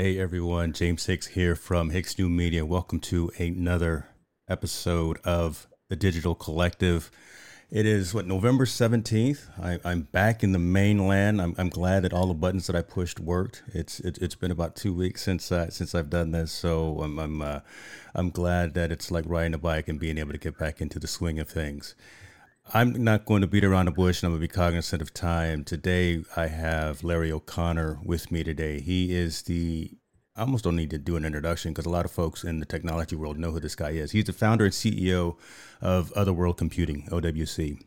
Day, everyone. James Hicks here from Hicks New Media. Welcome to another episode of the Digital Collective. It is what November seventeenth. I'm back in the mainland. I'm, I'm glad that all the buttons that I pushed worked. It's it, has been about two weeks since uh, since I've done this, so I'm I'm uh, I'm glad that it's like riding a bike and being able to get back into the swing of things. I'm not going to beat around the bush and I'm going to be cognizant of time. Today, I have Larry O'Connor with me today. He is the, I almost don't need to do an introduction because a lot of folks in the technology world know who this guy is. He's the founder and CEO of Otherworld Computing, OWC.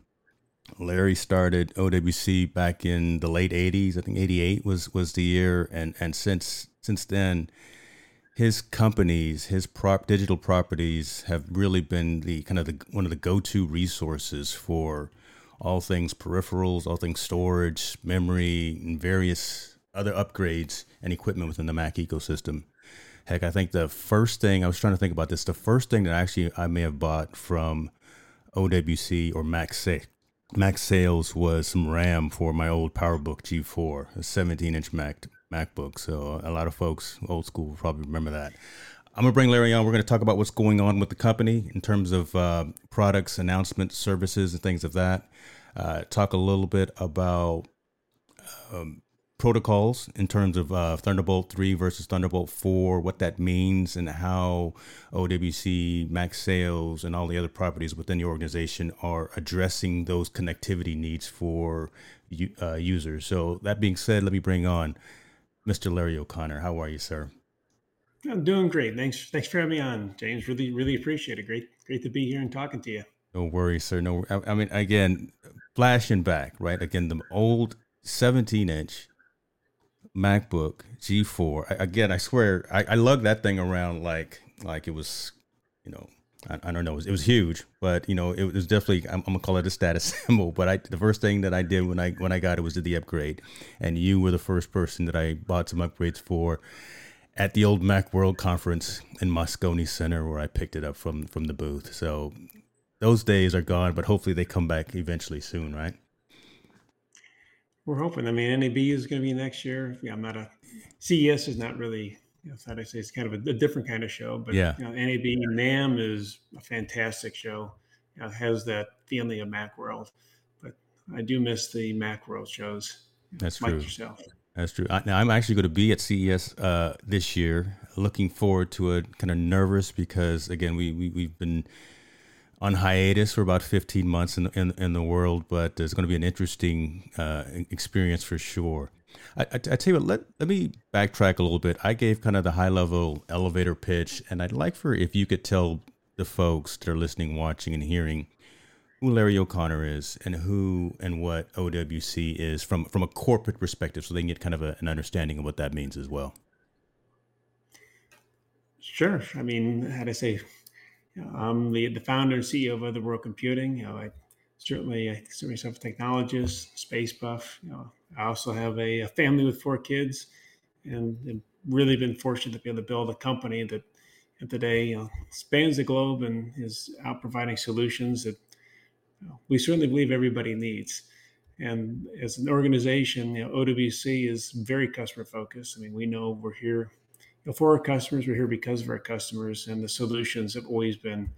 Larry started OWC back in the late 80s. I think 88 was, was the year. And, and since, since then, his companies, his prop digital properties have really been the kind of the one of the go-to resources for all things peripherals, all things storage, memory, and various other upgrades and equipment within the Mac ecosystem. Heck, I think the first thing I was trying to think about this, the first thing that actually I may have bought from OWC or Mac Sa- Mac Sales was some RAM for my old PowerBook G4, a 17 inch Mac MacBook. So a lot of folks, old school, will probably remember that. I'm gonna bring Larry on. We're gonna talk about what's going on with the company in terms of uh, products, announcements, services, and things of that. Uh, talk a little bit about um, protocols in terms of uh, Thunderbolt 3 versus Thunderbolt 4, what that means, and how OWC, Mac Sales, and all the other properties within the organization are addressing those connectivity needs for uh, users. So, that being said, let me bring on Mr. Larry O'Connor. How are you, sir? I'm doing great. Thanks. Thanks for having me on, James. Really, really appreciate it. Great, great to be here and talking to you. No worries, sir. No, I, I mean, again, flashing back, right? Again, the old 17 inch MacBook G4. I, again, I swear, I, I lugged that thing around like like it was, you know, I, I don't know, it was, it was, huge, but you know, it was definitely. I'm, I'm, gonna call it a status symbol. But I, the first thing that I did when I when I got it was did the upgrade, and you were the first person that I bought some upgrades for at the old Mac World conference in Moscone Center, where I picked it up from from the booth. So those days are gone, but hopefully they come back eventually soon, right? We're hoping. I mean, NAB is going to be next year. Yeah, I'm not a CES is not really you know, thought I say it's kind of a, a, different kind of show, but yeah, you know, NAB NAMM is a fantastic show. You know, it has that feeling of MacWorld, but I do miss the MacWorld shows. That's true. Yourself. That's true. I, now I'm actually going to be at CES uh, this year. Looking forward to it. Kind of nervous because again, we, we we've been on hiatus for about 15 months in, in, in the world, but it's going to be an interesting uh, experience for sure. I, I, I, tell you what, let, let me backtrack a little bit. I gave kind of the high level elevator pitch, and I'd like for if you could tell the folks that are listening, watching, and hearing who Larry O'Connor is and who and what OWC is from, from a corporate perspective so they can get kind of a, an understanding of what that means as well. Sure. I mean, how to say, I'm the, the founder and CEO of Other World Computing. You know, I certainly I consider myself a technologist, space buff. You know, I also have a, a family with four kids, and, and, really been fortunate to be able to build a company that today you know, spans the globe and is out providing solutions that you know, we certainly believe everybody needs. And as an organization, you know, OWC is very customer focused. I mean, we know we're here for our customers. We're here because of our customers, and the solutions have always been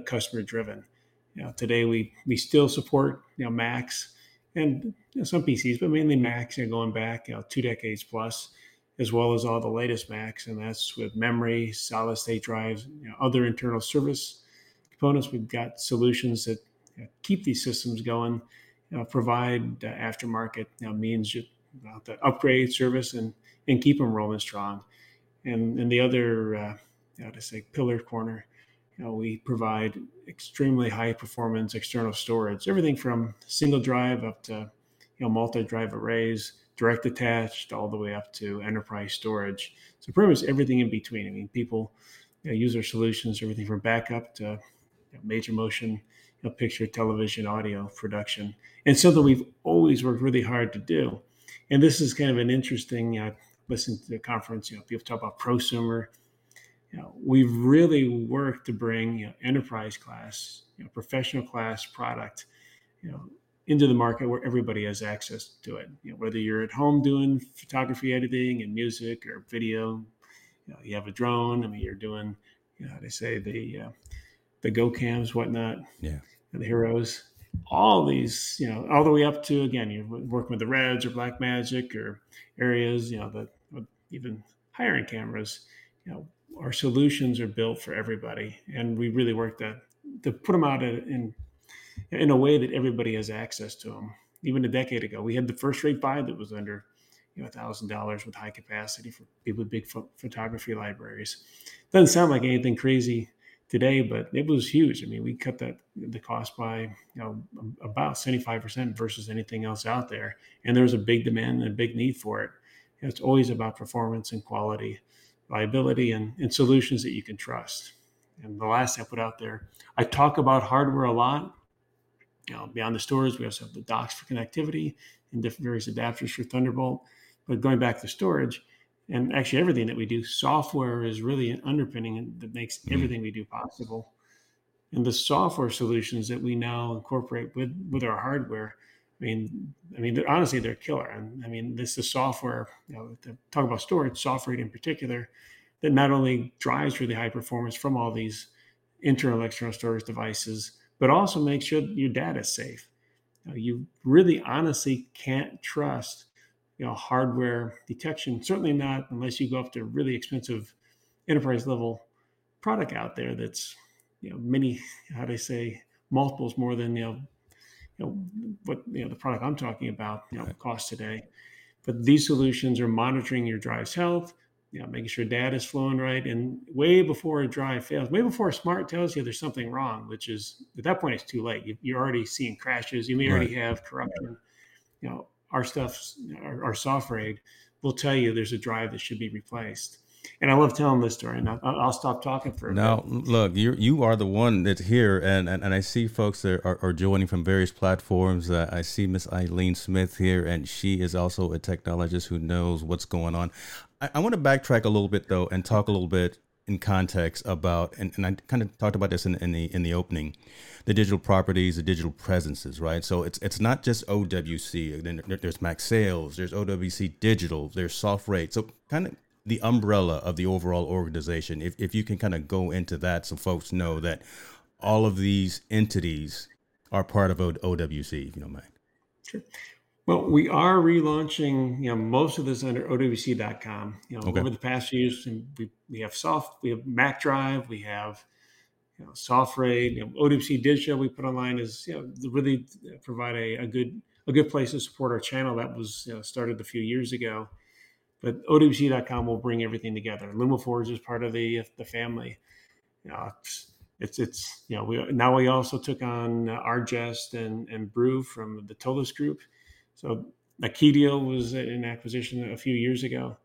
customer driven. Today we we still support you know Macs and you know, some PCs, but mainly Macs. You know, going back you know two decades plus, as well as all the latest Macs, and that's with memory, solid state drives, you know, other internal service components. We've got solutions that you know, keep these systems going, you know, provide uh, aftermarket you know, means you know, the upgrade service and and keep them rolling strong. And and the other, uh, how to say, pillar corner you know, we provide extremely high performance external storage, everything from single drive up to you know multi-drive arrays, direct attached, all the way up to enterprise storage. So pretty much everything in between. I mean, people you know, use our solutions, everything from backup to you know, major motion, picture, television, audio production, and something we've always worked really hard to do. And this is kind of an interesting. Uh, listen to the conference. You know, people talk about prosumer you know, we've really worked to bring you know, enterprise class, you know, professional class product, you know, into the market where everybody has access to it. You know, whether you're at home doing photography editing and music or video, you, know, you have a drone. I mean, you're doing, you know, they say the uh, the go cams, whatnot. Yeah, the heroes. All these, you know, all the way up to again, you're working with the Reds or Blackmagic or ARRIs, you know, the even higher end cameras. You know, our solutions are built for everybody, and we really work to to put them out in in a way that everybody has access to them. Even a decade ago, we had the first rate buy that was under you know thousand dollars with high capacity for people with big ph- photography libraries. Doesn't sound like anything crazy today, but it was huge. I mean, we cut that the cost by you know about seventy five percent versus anything else out there, and there was a big demand and a big need for it. It's always about performance and quality, reliability, and, and solutions that you can trust. And the last I put out there, I talk about hardware a lot you know, beyond the stores, we also have the docks for connectivity and different various adapters for Thunderbolt. But going back to storage, and actually everything that we do, software is really an underpinning that makes mm-hmm. everything we do possible. And the software solutions that we now incorporate with with our hardware, I mean, I mean, they're, honestly, they're killer. And I mean, this is software. You know, to talk about storage, software in particular, that not only drives really high performance from all these internal external storage devices but also make sure your data is safe. You, you really honestly can't trust you know hardware detection certainly not unless you go up to really expensive enterprise level product out there that's you know many how do I say multiples more than you know you know what you know the product I'm talking about you know cost today but these solutions are monitoring your drive's health you know, making sure data is flowing right. And way before a drive fails, way before a smart tells you there's something wrong, which is at that point it's too late. You, are already seeing crashes. You may right. already have corruption. You know, our stuff, our, our SoftRAID will tell you there's a drive that should be replaced. And I love telling this story, and I'll, I'll stop talking for a now. Bit. Look, you you are the one that's here, and, and, and I see folks that are, are joining from various platforms. Uh, I see Miss Eileen Smith here, and she is also a technologist who knows what's going on. I, I want to backtrack a little bit though, and talk a little bit in context about, and, and I kind of talked about this in, in the in the opening, the digital properties, the digital presences, right? So it's it's not just OWC. Then there's MacSales, there's OWC Digital, there's SoftRAID. So kind of the umbrella of the overall organization. If, if you can kind of go into that so folks know that all of these entities are part of OWC, if you don't mind. Sure. Well, we are relaunching, you know, most of this under OWC.com. You know, okay. over the past few years, we, we have soft, we have Mac Drive, we have, you know, SoftRAID, you know, OWC Digital. We put online is, you know, really uh, provide a, a good a good place to support our channel that was you know, started a few years ago. But OWC.com will bring everything together. LumaForge is part of the the family. You know, it's it's, it's you know we now we also took on uh, Argest and and BRU from the Tolis Group. So Akitio was an acquisition a few years ago.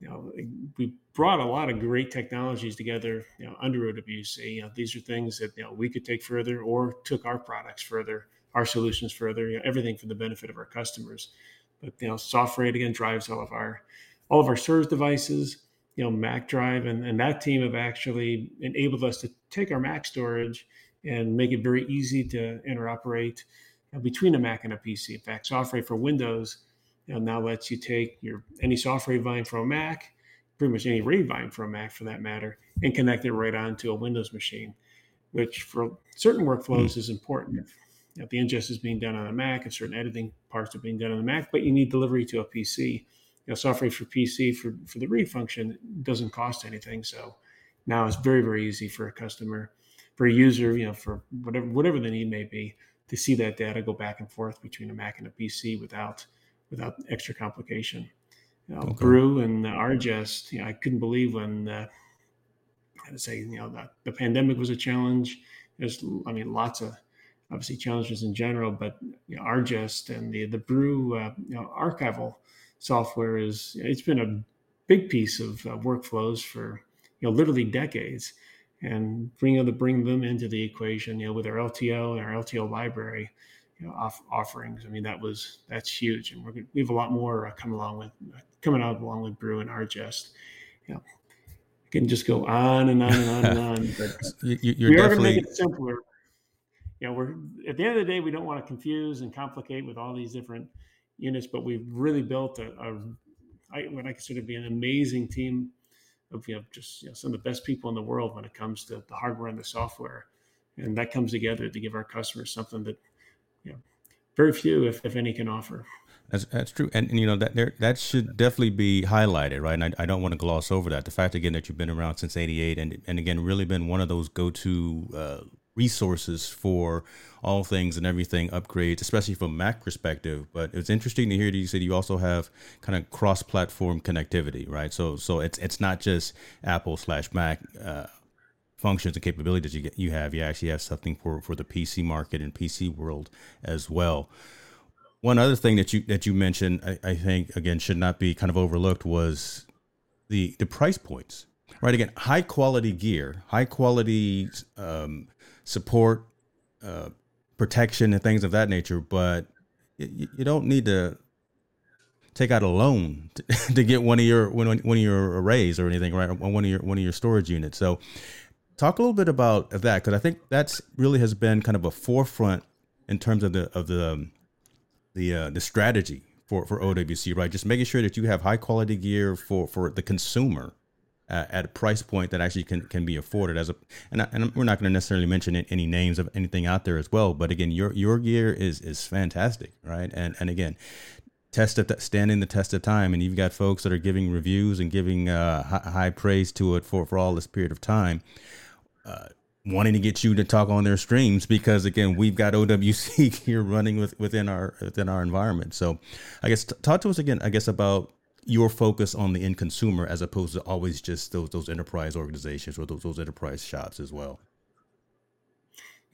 You know, we brought a lot of great technologies together. You know, under OWC. You know, these are things that you know we could take further, or took our products further, our solutions further. You know, everything for the benefit of our customers. But you know, software again drives all of our all of our Surge devices, you know, Mac Drive, and, and that team have actually enabled us to take our Mac storage and make it very easy to interoperate you know, between a Mac and a PC. In fact, software for Windows you know, now lets you take your any SoftRAID volume from a Mac, pretty much any RAID volume from a Mac for that matter, and connect it right onto a Windows machine, which for certain workflows mm is important. You know, the ingest is being done on a Mac and certain editing parts are being done on the Mac, but you need delivery to a PC know, software for PC for, for the read function doesn't cost anything. So now it's very, very easy for a customer, for a user, you know, for whatever whatever the need may be, to see that data go back and forth between a Mac and a PC without without extra complication. You know, okay. BRU and Argest, you know, I couldn't believe when uh, I'd say, you know, that the pandemic was a challenge. There's, I mean, lots of obviously challenges in general, but you know, Argest and the the BRU, uh, you know, archival software is it's been a big piece of uh, workflows for you know literally decades. And bring them bring them into the equation you know with our LTO and our LTO library you know off, offerings I mean that was that's huge. And we're gonna, we have a lot more uh, coming along with coming out along with BRU and Argest you know I can just go on and on and on and on but you, are we are going to make it simpler. You know, we're at the end of the day, we don't want to confuse and complicate with all these different units, but we've really built a, a I, what I consider to be an amazing team of you know just you know, some of the best people in the world when it comes to the hardware and the software, and that comes together to give our customers something that you know very few, if, if any, can offer. That's, that's true, and, and you know that there, that should definitely be highlighted, right? And I, I, don't want to gloss over that. The fact again that you've been around since '88, and and again really been one of those go-to uh, resources for all things and everything upgrades, especially from Mac perspective. But it's interesting to hear that you said you also have kind of cross-platform connectivity, right? So so it's it's not just Apple slash Mac. Uh, functions and capabilities you get, you have you actually have something for for the PC market and PC world as well one other thing that you that you mentioned, I, I, think again should not be kind of overlooked was the the price points. Right, again, high quality gear, high quality um, support, uh, protection, and things of that nature. But you, you don't need to take out a loan to, to, get one of your one, one of your arrays or anything, right? One of your one of your storage units. So, talk a little bit about that because I think that's really has been kind of a forefront in terms of the of the um, the uh, the strategy for for OWC, right? Just making sure that you have high quality gear for for the consumer uh, at a price point that actually can can be afforded. As a and, I, and we're not going to necessarily mention any names of anything out there as well, but again, your your gear is is fantastic, right? And and again. Test of standing the test of time, and you've got folks that are giving reviews and giving uh, high, praise to it for, for all this period of time. Uh, wanting to get you to talk on their streams because again we've got OWC here running with, within our within our environment. So I guess t- talk to us again I guess about your focus on the end consumer as opposed to always just those those enterprise organizations or those those enterprise shops as well.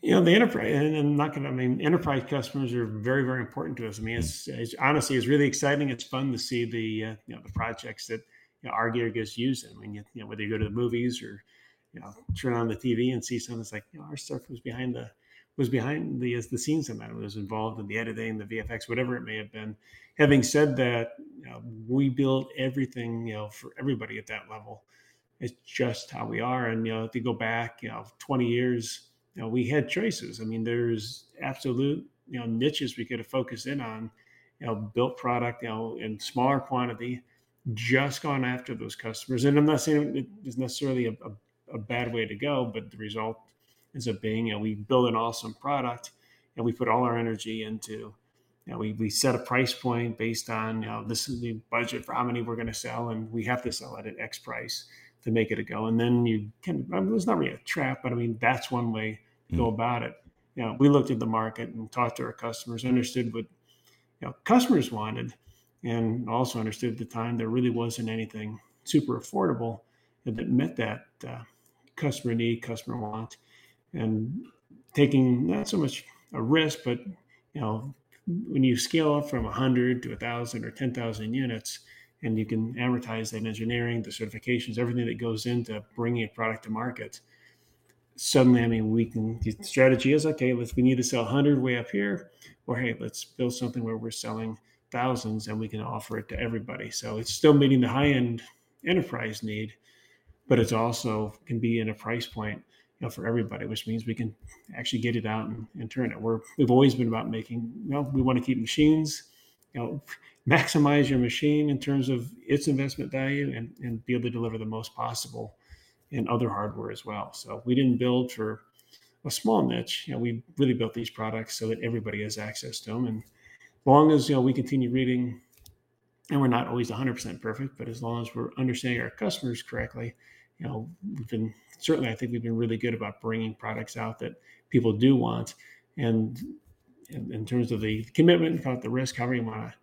You know the enterprise, and I'm not going to. I mean, enterprise customers are very, very important to us. I mean, it's, mm. it's honestly, it's really exciting. It's fun to see the uh, you know the projects that you know, our gear gets used in. I mean, you, you know, whether you go to the movies or you know turn on the TV and see something that's like you know our stuff was behind the was behind the the scenes in that was involved in the editing, the VFX, whatever it may have been. Having said that, you know, we build everything you know for everybody at that level. It's just how we are, and you know if you go back you know 20 years, you know we had choices. I mean, there's absolute you know niches we could have focused in on, you know, built product you know in smaller quantity, just gone after those customers. And I'm not saying it is necessarily a, a a bad way to go, but the result ends up being, you know, we build an awesome product and we put all our energy into, you know, we, we set a price point based on, you know, this is the budget for how many we're going to sell, and we have to sell it at X price to make it a go. And then you can, I mean, it's not really a trap, but I mean, that's one way to go hmm. about it. You know, we looked at the market and talked to our customers, understood what, you know, customers wanted, and also understood at the time there really wasn't anything super affordable that met that uh, customer need, customer want, and taking not so much a risk, but you know, when you scale up from 100 to 1,000 or 10,000 units, and you can amortize that engineering, the certifications, everything that goes into bringing a product to market. Suddenly, I mean, we can. The strategy is okay. Let's we need to sell 100 way up here, or hey, let's build something where we're selling thousands and we can offer it to everybody. So it's still meeting the high end enterprise need, but it's also can be in a price point know for everybody which means we can actually get it out and, and turn it. We're we've always been about making you know we want to keep machines you know maximize your machine in terms of its investment value and, and be able to deliver the most possible in other hardware as well. So we didn't build for a small niche. You know we really built these products so that everybody has access to them and as long as you know we continue reading and we're not always 100% perfect but as long as we're understanding our customers correctly you know, we've been certainly, I think we've been really good about bringing products out that people do want. And in, in terms of the commitment, about the risk, however you want to,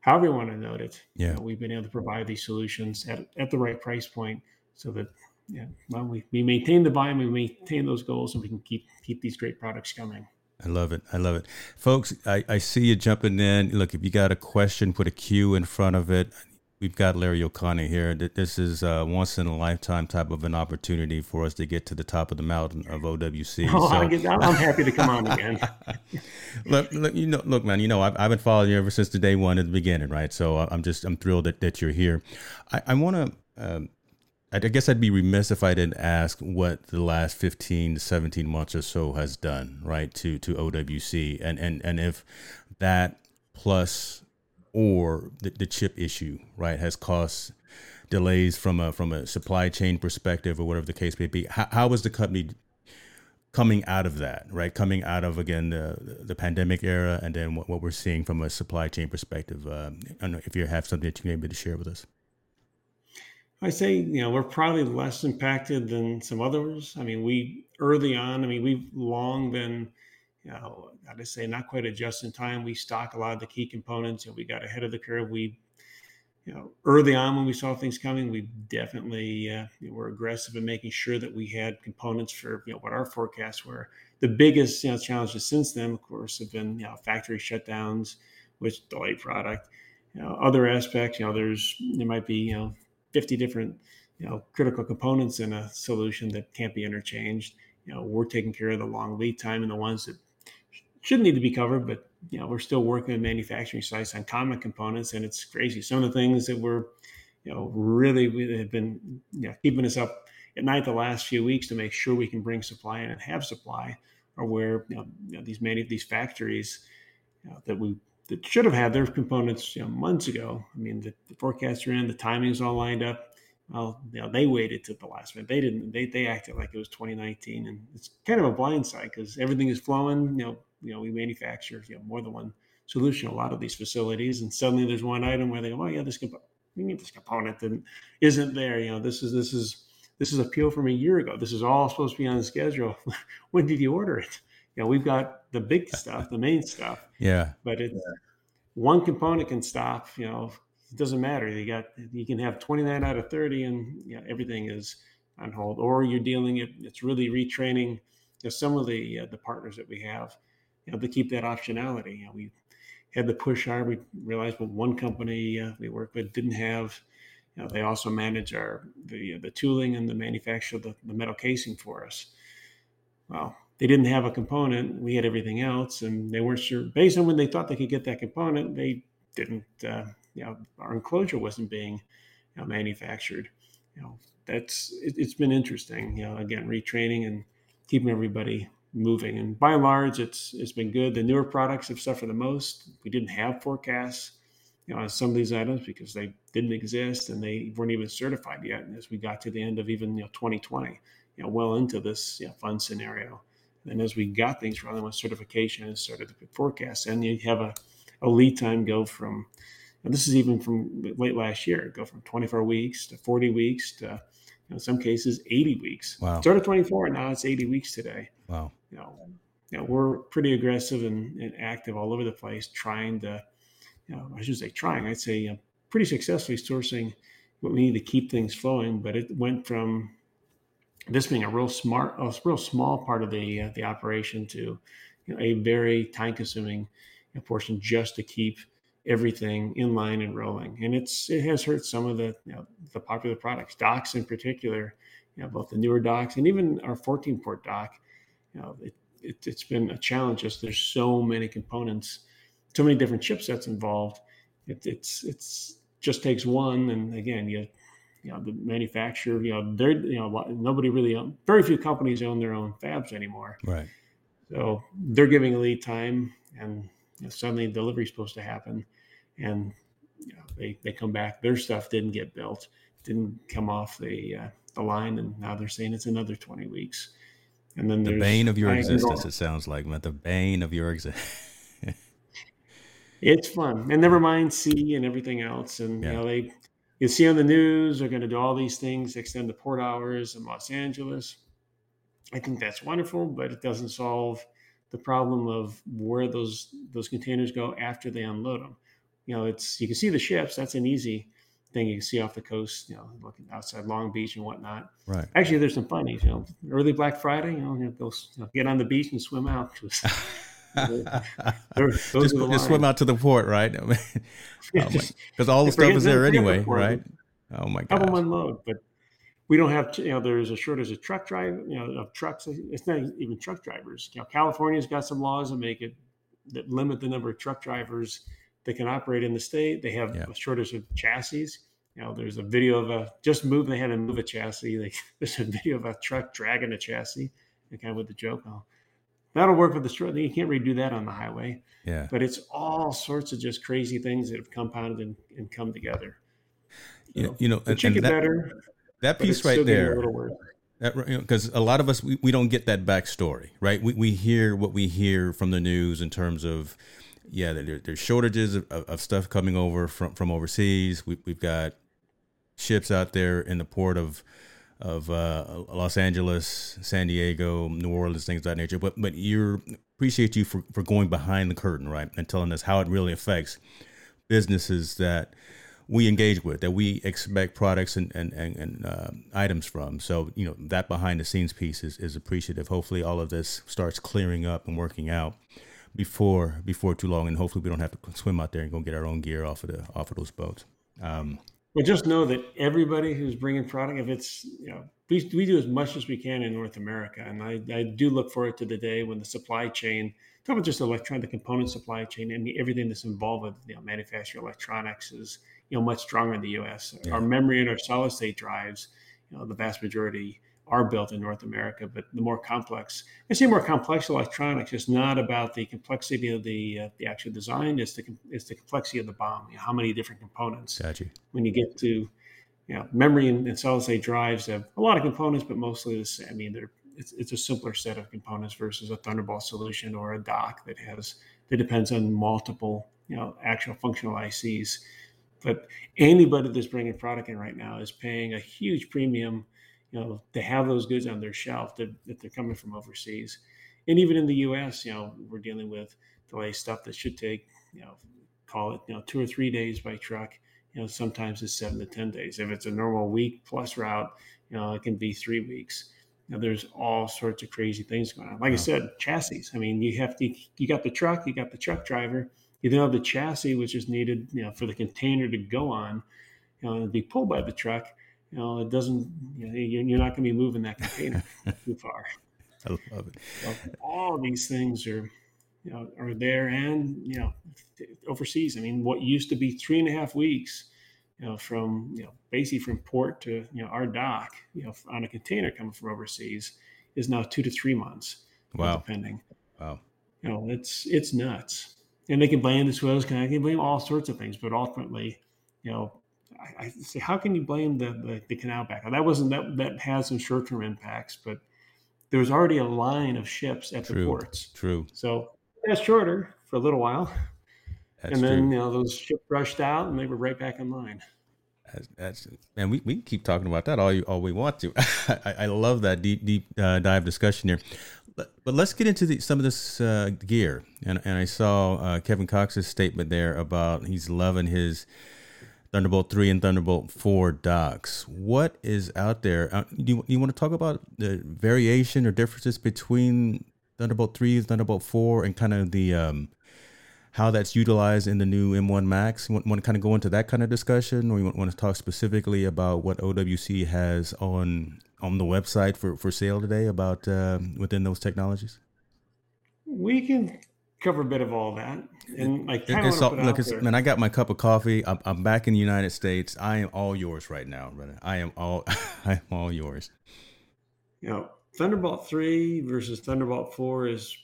however you want to note it, yeah, you know, we've been able to provide these solutions at, at the right price point so that yeah, well, we, we maintain the volume, we maintain those goals, and we can keep keep these great products coming. I love it. I love it. Folks, I, I see you jumping in. Look, if you got a question, put a Q in front of it we've got Larry O'Connor here. This is a once in a lifetime type of an opportunity for us to get to the top of the mountain of OWC. Oh, so, I'm happy to come on again. look, look, you know, look, man. You know, I've, I've, been following you ever since the day one at the beginning, right? So I'm just I'm thrilled that, that you're here. I, I want to um, I guess I'd be remiss if I didn't ask what the last 15 to 17 months or so has done, right, to to OWC, and and and if that plus or the, the chip issue, right, has caused delays from a from a supply chain perspective or whatever the case may be. How, how is the company coming out of that, right? Coming out of again the the pandemic era, and then what, what we're seeing from a supply chain perspective. Uh, I don't know if you have something that you be able to share with us. I say, you know, we're probably less impacted than some others. I mean, we early on, I mean, we've long been, you know, I'd say not quite a just in time. We stock a lot of the key components and we got ahead of the curve. We, you know, early on when we saw things coming, we definitely uh, were aggressive in making sure that we had components for, you know, what our forecasts were. The biggest, you know, challenges since then, of course, have been, you know, factory shutdowns, which delay product. You know, other aspects, you know, there's, there might be, you know, 50 different you know critical components in a solution that can't be interchanged you know we're taking care of the long lead time and the ones that shouldn't need to be covered but you know we're still working with manufacturing sites on common components and it's crazy some of the things that were you know really have been you know keeping us up at night the last few weeks to make sure we can bring supply in and have supply are where you know, you know these many these factories you know, that we that should have had their components you know, months ago. I mean, the, the forecasts are in, the timing's all lined up. Well, you know, they waited to the last minute. They didn't. They they acted like it was 2019, and it's kind of a blind side because everything is flowing. You know, you know, we manufacture you know more than one solution. A lot of these facilities, and suddenly there's one item where they go, "Oh yeah, this comp- we need this component that isn't there." You know, this is this is this is a PO from a year ago. This is all supposed to be on the schedule. when did you order it? You know, we've got the big stuff, the main stuff. Yeah. But it's yeah. one component can stop, you know, it doesn't matter. You got you can have 29 out of 30 and you know, everything is on hold. Or you're dealing it, it's really retraining you know, some of the uh, the partners that we have, you know, to keep that optionality. You know, we had the push hard. We realized well, one company uh, we work with didn't have. You know, they also manage our the the tooling and the manufacture of the, the metal casing for us. Well, they didn't have a component. We had everything else, and they weren't sure. Based on when they thought they could get that component, they didn't. Uh, you know, our enclosure wasn't being you know, manufactured. You know, that's it, has been interesting. You know, again, retraining and keeping everybody moving. And by and large, it's it's been good. The newer products have suffered the most. We didn't have forecasts, you know, on some of these items because they didn't exist and they weren't even certified yet. And as we got to the end of even you know 2020, you know, well into this you know, fun scenario and as we got things rather with certification and started to put forecasts, and you have a, a lead time go from, and this is even from late last year, go from 24 weeks to 40 weeks to, you know, in some cases, 80 weeks. Wow. Started 24, and now it's 80 weeks today. Wow. You know, you know we're pretty aggressive and, and active all over the place, trying to, you know, I should say trying, I'd say, you know, pretty successfully sourcing what we need to keep things flowing. But it went from this being a real smart, a real small part of the uh, the operation to you know, a very time consuming portion just to keep everything in line and rolling. And it's it has hurt some of the you know, the popular products, docks in particular, you know, both the newer docks and even our 14 port dock. You know, it, it, has been a challenge. Just there's so many components, so many different chipsets involved. It, it's it's just takes one, and again, you you know the manufacturer you know they're you know nobody really own, very few companies own their own fabs anymore right so they're giving a lead time and you know, suddenly delivery is supposed to happen and you know, they they come back their stuff didn't get built didn't come off the uh, the line and now they're saying it's another 20 weeks and then the bane of your existence it sounds like man the bane of your existence it's fun and never mind C and everything else and yeah. you know they you see on the news they're going to do all these things, extend the port hours in Los Angeles. I think that's wonderful, but it doesn't solve the problem of where those those containers go after they unload them. You know, it's you can see the ships. That's an easy thing you can see off the coast. You know, looking outside Long Beach and whatnot. Right. Actually, there's some funnies. You know, early Black Friday. You know, you know, you know get on the beach and swim out. just, just swim out to the port, right? Oh, because oh all the stuff is there anyway, right? Oh my god! Have them unload, but we don't have. You know, there's a shortage of truck drive. You know, of trucks. It's not even truck drivers. You know, California's got some laws that make it that limit the number of truck drivers that can operate in the state. They have yeah. a shortage of chassis. You know, there's a video of a just move. They had to move a chassis. Like, there's a video of a truck dragging a chassis, and kind of with the joke. Oh, that'll work with the truck. You can't redo that on the highway. Yeah. But it's all sorts of just crazy things that have compounded and, and come together. You know, you know the chicken that, better. That piece right there. Because you know, a lot of us we, we don't get that backstory, right? We we hear what we hear from the news in terms of yeah, there, there's shortages of, of, stuff coming over from from overseas. We, we've got ships out there in the port of of uh, Los Angeles, San Diego, New Orleans, things of that nature. But but you appreciate you for, for going behind the curtain, right, and telling us how it really affects businesses that we engage with, that we expect products and and and, and uh, items from. So you know that behind the scenes piece is, is appreciative. Hopefully, all of this starts clearing up and working out before before too long, and hopefully, we don't have to swim out there and go get our own gear off of the off of those boats. Um, well, just know that everybody who's bringing product, if it's you know, we, we do as much as we can in North America, and I, I do look forward to the day when the supply chain, talk about just electronic, the component supply chain, and everything that's involved with you know, manufacturing electronics is you know much stronger in the U.S. Yeah. Our memory and our solid state drives, you know, the vast majority are built in North America, but the more complex, I say more complex electronics is not about the complexity of the uh, the actual design. It's the it's the complexity of the BOM. You know, how many different components? Gotcha. When you get to, you know, memory and, and solid state drives have a lot of components, but mostly same. I mean, they're it's, it's a simpler set of components versus a Thunderbolt solution or a dock that has that depends on multiple you know actual functional ICs. But anybody that's bringing product in right now is paying a huge premium, you know, to have those goods on their shelf that, that they're coming from overseas. And even in the U.S., you know, we're dealing with delay stuff that should take, you know, call it, you know, two or three days by truck. You know, sometimes it's seven to ten days. If it's a normal week plus route, you know, it can be three weeks. Now, there's all sorts of crazy things going on. Like. I said, chassis. I mean, you have to, you got the truck, you got the truck driver, you then have the chassis, which is needed, you know, for the container to go on, you know, and be pulled by the truck. You know, it doesn't, you know, you're not going to be moving that container too far. I love it. So all these things are, you know, are there and, you know, overseas. I mean, what used to be three and a half weeks, you know, from, you know, basically from port to, you know, our dock, you know, on a container coming from overseas is now two to three months. Wow. Depending. Wow. You know, it's, it's nuts and they can blame the Suez Canal, they can blame all sorts of things, but ultimately, you know, I, I say, how can you blame the, the, the canal back? That wasn't that that had some short term impacts, but there was already a line of ships at true, the ports. True. So that's shorter for a little while, that's and then true. you know those ships rushed out and they were right back in line. That's, that's man. We, we keep talking about that all you all we want to. I, I love that deep deep uh, dive discussion here. But, but let's get into the, some of this uh, gear. And, and I saw uh, Kevin Cox's statement there about he's loving his Thunderbolt 3 and Thunderbolt 4 docks. What is out there? Uh, do, you, you want to talk about the variation or differences between Thunderbolt 3 and Thunderbolt 4 and kind of the um, how that's utilized in the new M1 Max? You want, want to kind of go into that kind of discussion, or you want, want to talk specifically about what OWC has on on the website for, for sale today about uh, within those technologies? We can cover a bit of all that. And I kind of look, it's, man, I got my cup of coffee. I'm, I'm, back in the United States. I am all yours right now, brother. I am all I am all yours. You know, Thunderbolt three versus Thunderbolt four is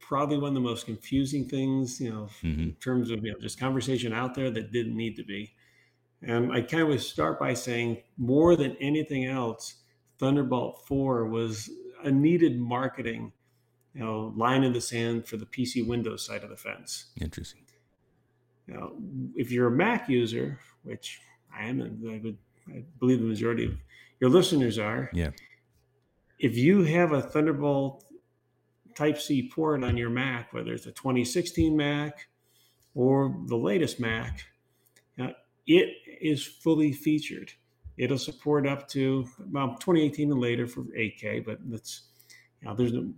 probably one of the most confusing things, you know, mm-hmm. in terms of you know just conversation out there that didn't need to be. And I kind of would start by saying more than anything else, Thunderbolt 4 was a needed marketing, you know, line in the sand for the PC Windows side of the fence. Interesting. You know, if you're a Mac user, which I am, and I would I believe the majority of your listeners are. Yeah. If you have a Thunderbolt Type C port on your Mac, whether it's a 2016 Mac or the latest Mac, it is fully featured. It'll support up to well, 2018 and later for 8K, but that's you know, there's no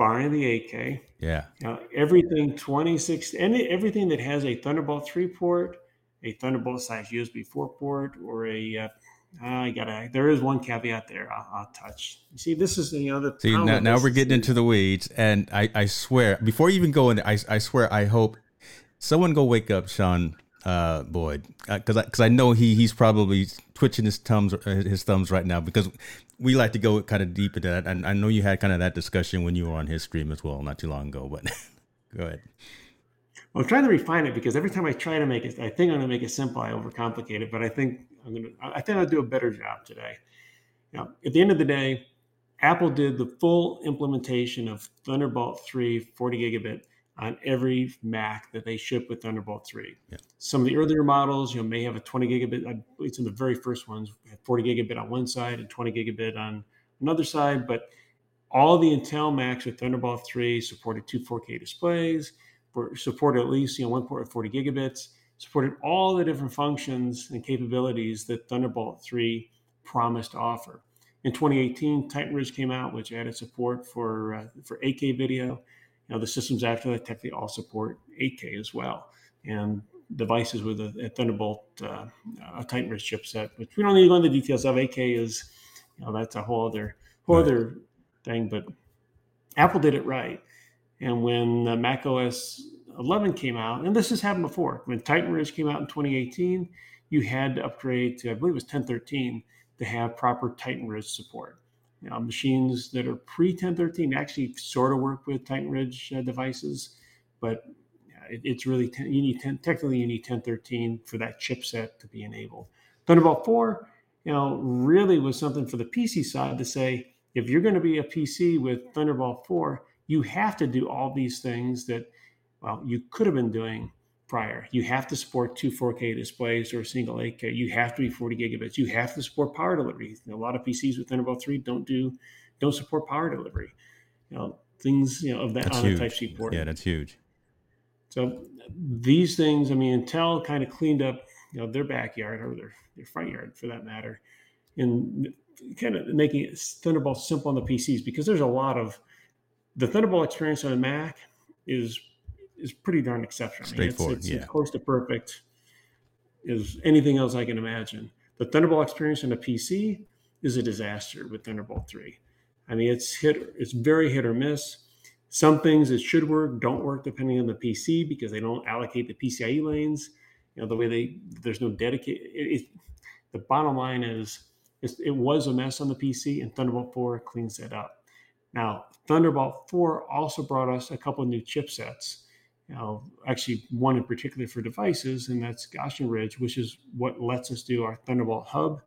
barring the 8K. Yeah. Now, everything 26 and everything that has a Thunderbolt 3 port, a Thunderbolt slash USB 4 port, or a uh, I gotta. There is one caveat there. I'll, I'll, touch. See, this is the other. See, now, now we're getting into the weeds, and I, I swear, before you even go in, I, I swear, I hope someone go wake up Sean uh, Boyd? Because uh, because I, I, know he he's probably twitching his thumbs his thumbs right now because we like to go kind of deep into that. And I know you had kind of that discussion when you were on his stream as well, not too long ago. But go ahead. Well, I'm trying to refine it because every time I try to make it, I think I'm going to make it simple. I overcomplicate it, but I think I'm going to. I think I'll do a better job today. Now, at the end of the day, Apple did the full implementation of Thunderbolt 3 40 gigabit on every Mac that they ship with Thunderbolt 3. Yeah. Some of the earlier models, you know, may have a 20 gigabit. I believe some of the very first ones had 40 gigabit on one side and 20 gigabit on another side. But all the Intel Macs with Thunderbolt 3 supported two 4K displays, supported at least you know one port with 40 gigabits, supported all the different functions and capabilities that Thunderbolt 3 promised to offer. In 2018, Titan Ridge came out, which added support for uh, for 8K video. Know, the systems after that technically all support 8K as well, and devices with a, a Thunderbolt uh, a Titan Ridge chipset, which we don't need to go into the details of. 8K is, you know, that's a whole other whole right. other thing. But Apple did it right, and when uh, Mac OS 11 came out, and this has happened before. When Titan Ridge came out in 2018, you had to upgrade to I believe it was 1013 to have proper Titan Ridge support. You know, machines that are pre 1013 actually sort of work with Titan Ridge uh, devices, but it, it's really ten, you need 10, technically you need 1013 for that chipset to be enabled. Thunderbolt 4, you know, really was something for the PC side to say if you're going to be a PC with Thunderbolt 4, you have to do all these things that well you could have been doing prior. You have to support two 4K displays or a single 8K. You have to be 40 gigabits. You have to support power delivery. You know, a lot of PCs with Thunderbolt 3 don't do don't support power delivery. You know, things you know of that that's on huge. Type C port. Yeah, that's huge. So these things, I mean, Intel kind of cleaned up, you know, their backyard or their, their front yard for that matter, and kind of making it Thunderbolt simple on the PCs because there's a lot of the Thunderbolt experience on a Mac is is pretty darn exceptional. Straightforward, it's, it's, yeah. close to perfect is anything else I can imagine. The Thunderbolt experience on a PC is a disaster with Thunderbolt 3. I mean, it's hit, it's very hit or miss. Some things that should work don't work depending on the PC because they don't allocate the PCIe lanes. You know, the way they there's no dedicated. It, it, the bottom line is it was a mess on the PC, and Thunderbolt 4 cleans that up. Now, Thunderbolt 4 also brought us a couple of new chipsets you know, actually one in particular for devices, and that's Goshen Ridge, which is what lets us do our Thunderbolt hub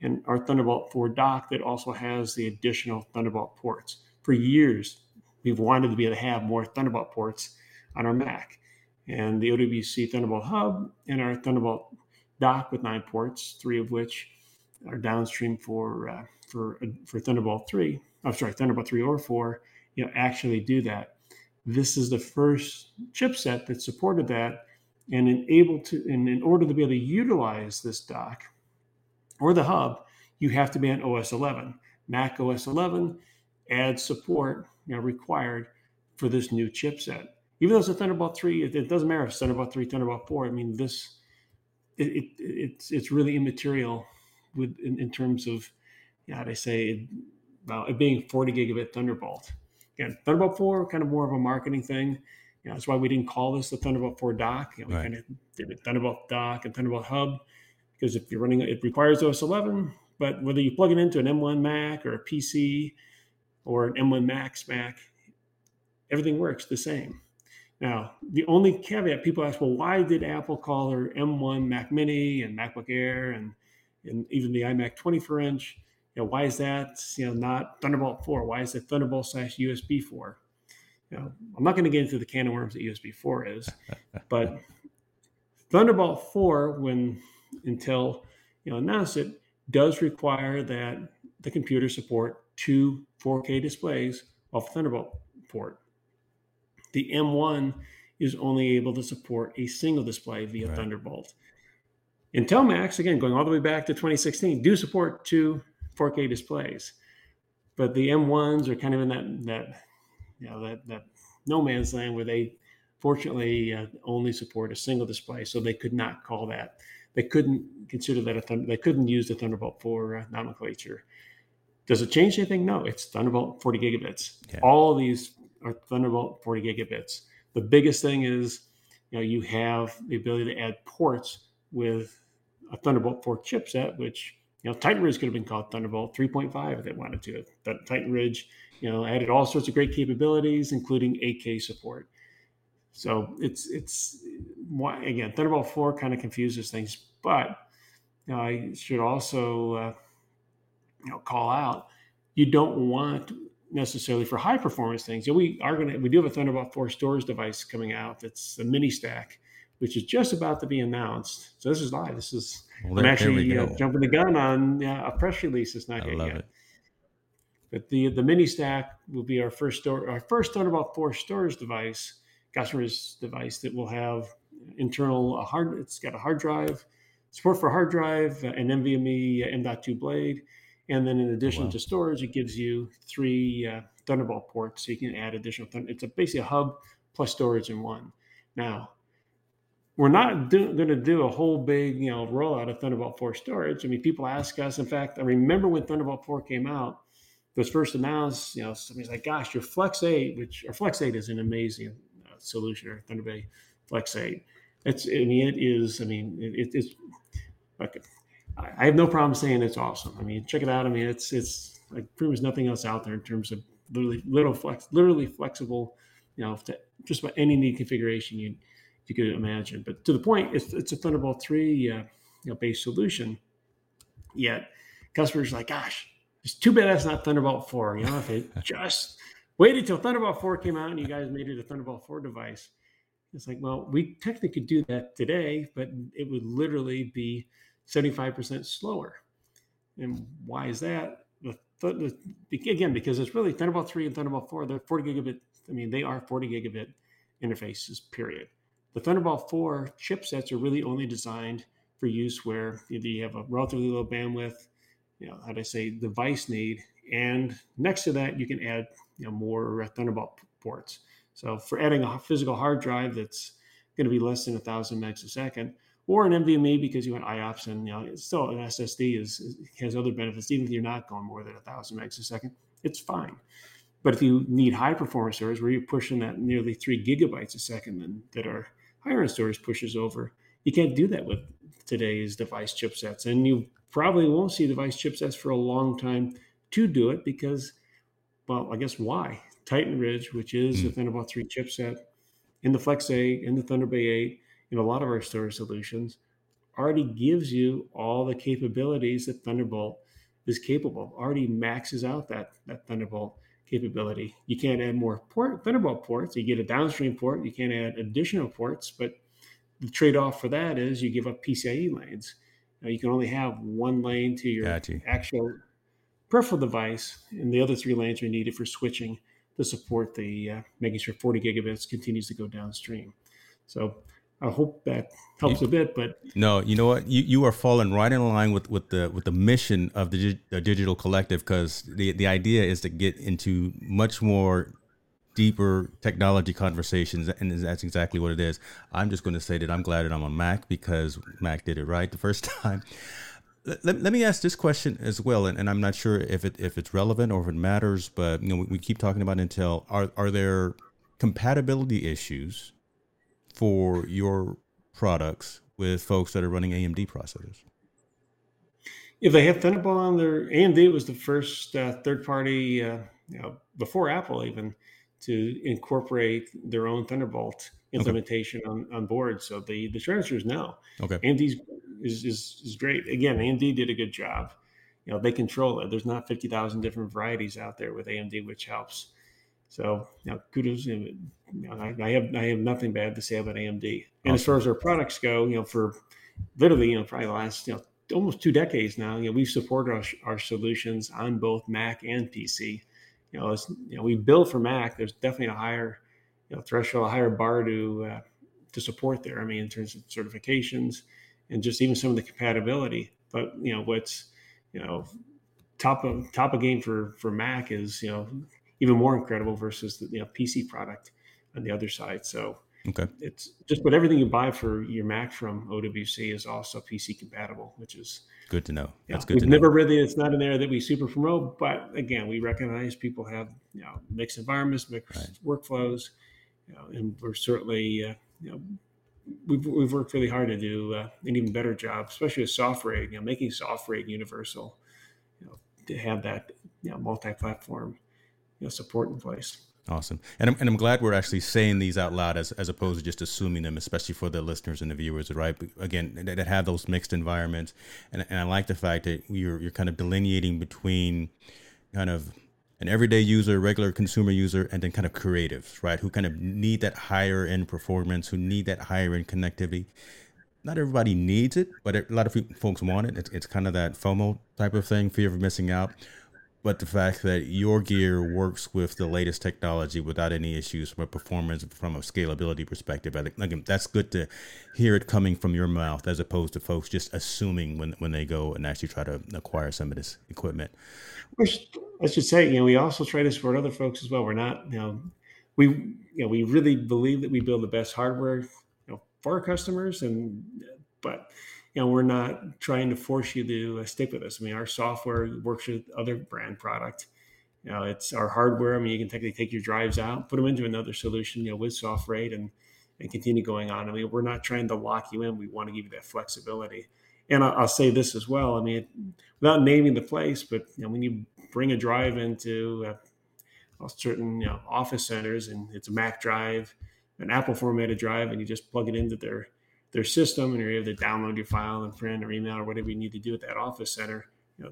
and our Thunderbolt 4 dock that also has the additional Thunderbolt ports. For years, we've wanted to be able to have more Thunderbolt ports on our Mac. And the OWC Thunderbolt hub and our Thunderbolt dock with nine ports, three of which are downstream for uh, for for Thunderbolt 3. I'm sorry, Thunderbolt 3 or 4, you know, actually do that this is the first chipset that supported that and to and in order to be able to utilize this dock or the hub you have to be on os 11 mac os 11 adds support you know, required for this new chipset. Even though it's a thunderbolt 3 it, it doesn't matter if it's thunderbolt 3 thunderbolt 4 i mean this it, it it's it's really immaterial with in, in terms of yeah they say about it being 40 gigabit thunderbolt again, Thunderbolt 4, kind of more of a marketing thing. You know, that's why we didn't call this the Thunderbolt 4 dock. You know, we right. kind of did a Thunderbolt dock and Thunderbolt hub because if you're running it requires OS 11, but whether you plug it into an M1 Mac or a PC or an M1 Max Mac, everything works the same. Now, the only caveat people ask, well, why did Apple call their M1 Mac Mini and MacBook Air and, and even the iMac 24 inch? You know, why is that you know not Thunderbolt 4? Why is it Thunderbolt slash USB 4? You know, I'm not going to get into the can of worms that USB 4 is, but Thunderbolt 4, when Intel you know announced it, does require that the computer support two 4K displays off Thunderbolt port. The M1 is only able to support a single display via right. Thunderbolt. Intel Macs, again, going all the way back to 2016, do support two 4K displays. But the M1s are kind of in that that you know that that no man's land where they fortunately uh, only support a single display, so they could not call that. They couldn't consider that a thund- they couldn't use the Thunderbolt 4 uh, nomenclature. Does it change anything? No, it's Thunderbolt 40 gigabits. Yeah. All these are Thunderbolt 40 gigabits. The biggest thing is you know, you have the ability to add ports with a Thunderbolt 4 chipset, which you know, Titan Ridge could have been called Thunderbolt 3.5 if they wanted to. But Titan Ridge, you know, added all sorts of great capabilities, including 8K support. So it's it's again Thunderbolt 4 kind of confuses things, but you know, I should also uh, you know call out you don't want necessarily for high performance things. Know, we are gonna we do have a Thunderbolt 4 storage device coming out that's a mini stack which is just about to be announced. So this is live. This is well, I'm actually uh, jumping the gun on uh, a press release. It's not I yet. It. But the the mini stack will be our first store, our first Thunderbolt four storage device, customer's device that will have internal hard. It's got a hard drive, support for hard drive, uh, an NVMe M.2 blade, and then in addition oh, wow. to storage, it gives you three uh, Thunderbolt ports, so you can add additional. It's a basically a hub plus storage in one. Now, we're not going to do a whole big, you know, rollout of Thunderbolt 4 storage. I mean, people ask us. In fact, I remember when Thunderbolt 4 came out, it was first announced. You know, somebody's like, "Gosh, your Flex 8, which or Flex 8 is an amazing uh, solution, or ThunderBay Flex 8. It's, I mean, it is. I mean, it, it's. I have no problem saying it's awesome. I mean, check it out. I mean, it's it's like pretty much nothing else out there in terms of literally little flex, literally flexible. You know, to just about any need configuration you you could imagine. But to the point, it's, it's a Thunderbolt 3 uh, you know, based solution. Yet customers are like, gosh, it's too bad that's not Thunderbolt 4. You know, if it just waited till Thunderbolt 4 came out and you guys made it a Thunderbolt 4 device. It's like, well, we technically could do that today, but it would literally be 75% slower. And why is that? Again, because it's really Thunderbolt 3 and Thunderbolt 4, they're 40 gigabit. I mean, they are 40 gigabit interfaces, period. The Thunderbolt 4 chipsets are really only designed for use where either you have a relatively low bandwidth, you know, how do I say, device need, and next to that you can add you know, more Thunderbolt ports. So for adding a physical hard drive that's going to be less than thousand megs a second, or an NVMe because you want IOPS and you know it's still an SSD is, has other benefits. Even if you're not going more than thousand megs a second, it's fine. But if you need high performance servers where you're pushing that nearly three gigabytes a second and that are end storage pushes over. You can't do that with today's device chipsets. And you probably won't see device chipsets for a long time to do it because, well, I guess why? Titan Ridge, which is mm. the Thunderbolt 3 chipset, in the Flex 8, in the ThunderBay 8, in a lot of our storage solutions, already gives you all the capabilities that Thunderbolt is capable of, already maxes out that, that Thunderbolt capability. You can't add more port, Thunderbolt ports. You get a downstream port. You can't add additional ports, but the trade-off for that is you give up PCIe lanes. Now, you can only have one lane to your gotcha. actual peripheral device, and the other three lanes are needed for switching to support the uh, making sure 40 gigabits continues to go downstream. So I hope that helps a bit, but no, you know what? You you are falling right in line with, with the with the mission of the, the digital collective because the the idea is to get into much more deeper technology conversations, and that's exactly what it is. I'm just going to say that I'm glad that I'm on Mac because Mac did it right the first time. Let, let me ask this question as well, and, and I'm not sure if it if it's relevant or if it matters, but you know we, we keep talking about Intel. Are are there compatibility issues? For your products with folks that are running AMD processors? If they have Thunderbolt on their AMD was the first uh, third party, uh, you know, before Apple even, to incorporate their own Thunderbolt implementation okay. on, on board. So the the transfers know. Okay. AMD is, is is great. Again, AMD did a good job. You know, they control it. There's not fifty thousand different varieties out there with AMD, which helps. So, you know, kudos. You know, I, I, have I have nothing bad to say about AMD. And awesome. as far as our products go, you know, for literally, you know, probably the last, you know, almost two decades now, you know, we've supported our, our solutions on both Mac and PC. You know, as you know, we build for Mac. There's definitely a higher, you know, threshold, a higher bar to uh, to support there. I mean, in terms of certifications and just even some of the compatibility. But you know, what's you know, top of top of game for for Mac is you know even more incredible versus the you know, PC product on the other side. So okay, it's just but everything you buy for your Mac from OWC is also PC compatible, which is good to know. That's good. We've to never know. really it's not an area that we super promote, but again, we recognize people have you know mixed environments, mixed right. workflows, you know, and we're certainly uh, you know we've, we've worked really hard to do uh, an even better job, especially with software, you know, making software universal, you know, to have that you know, multi-platform you know, support in place. Awesome. And I'm, and I'm glad we're actually saying these out loud as, as opposed to just assuming them, especially for the listeners and the viewers, right? Again, that, that have those mixed environments. And, and I like the fact that you're, you're kind of delineating between kind of an everyday user, regular consumer user, and then kind of creatives, right? Who kind of need that higher end performance, who need that higher end connectivity. Not everybody needs it, but a lot of folks want it. It's, it's kind of that FOMO type of thing, fear of missing out but the fact that your gear works with the latest technology without any issues from a performance, from a scalability perspective, I think again, that's good to hear it coming from your mouth as opposed to folks just assuming when, when they go and actually try to acquire some of this equipment. Which I should say, you know, we also try to support other folks as well. We're not, you know, we, you know, we really believe that we build the best hardware, you know, for our customers, and but you know, we're not trying to force you to stick with us. I mean, our software works with other brand product. You know, it's our hardware. I mean, you can technically take your drives out, put them into another solution, you know, with SoftRAID and and continue going on. I mean, we're not trying to lock you in. We want to give you that flexibility. And I'll, I'll say this as well. I mean, without naming the place, but you know, when you bring a drive into certain you know, office centers and it's a Mac drive, an Apple formatted drive, and you just plug it into their their system and you're able to download your file and print or email or whatever you need to do at that office center. You know,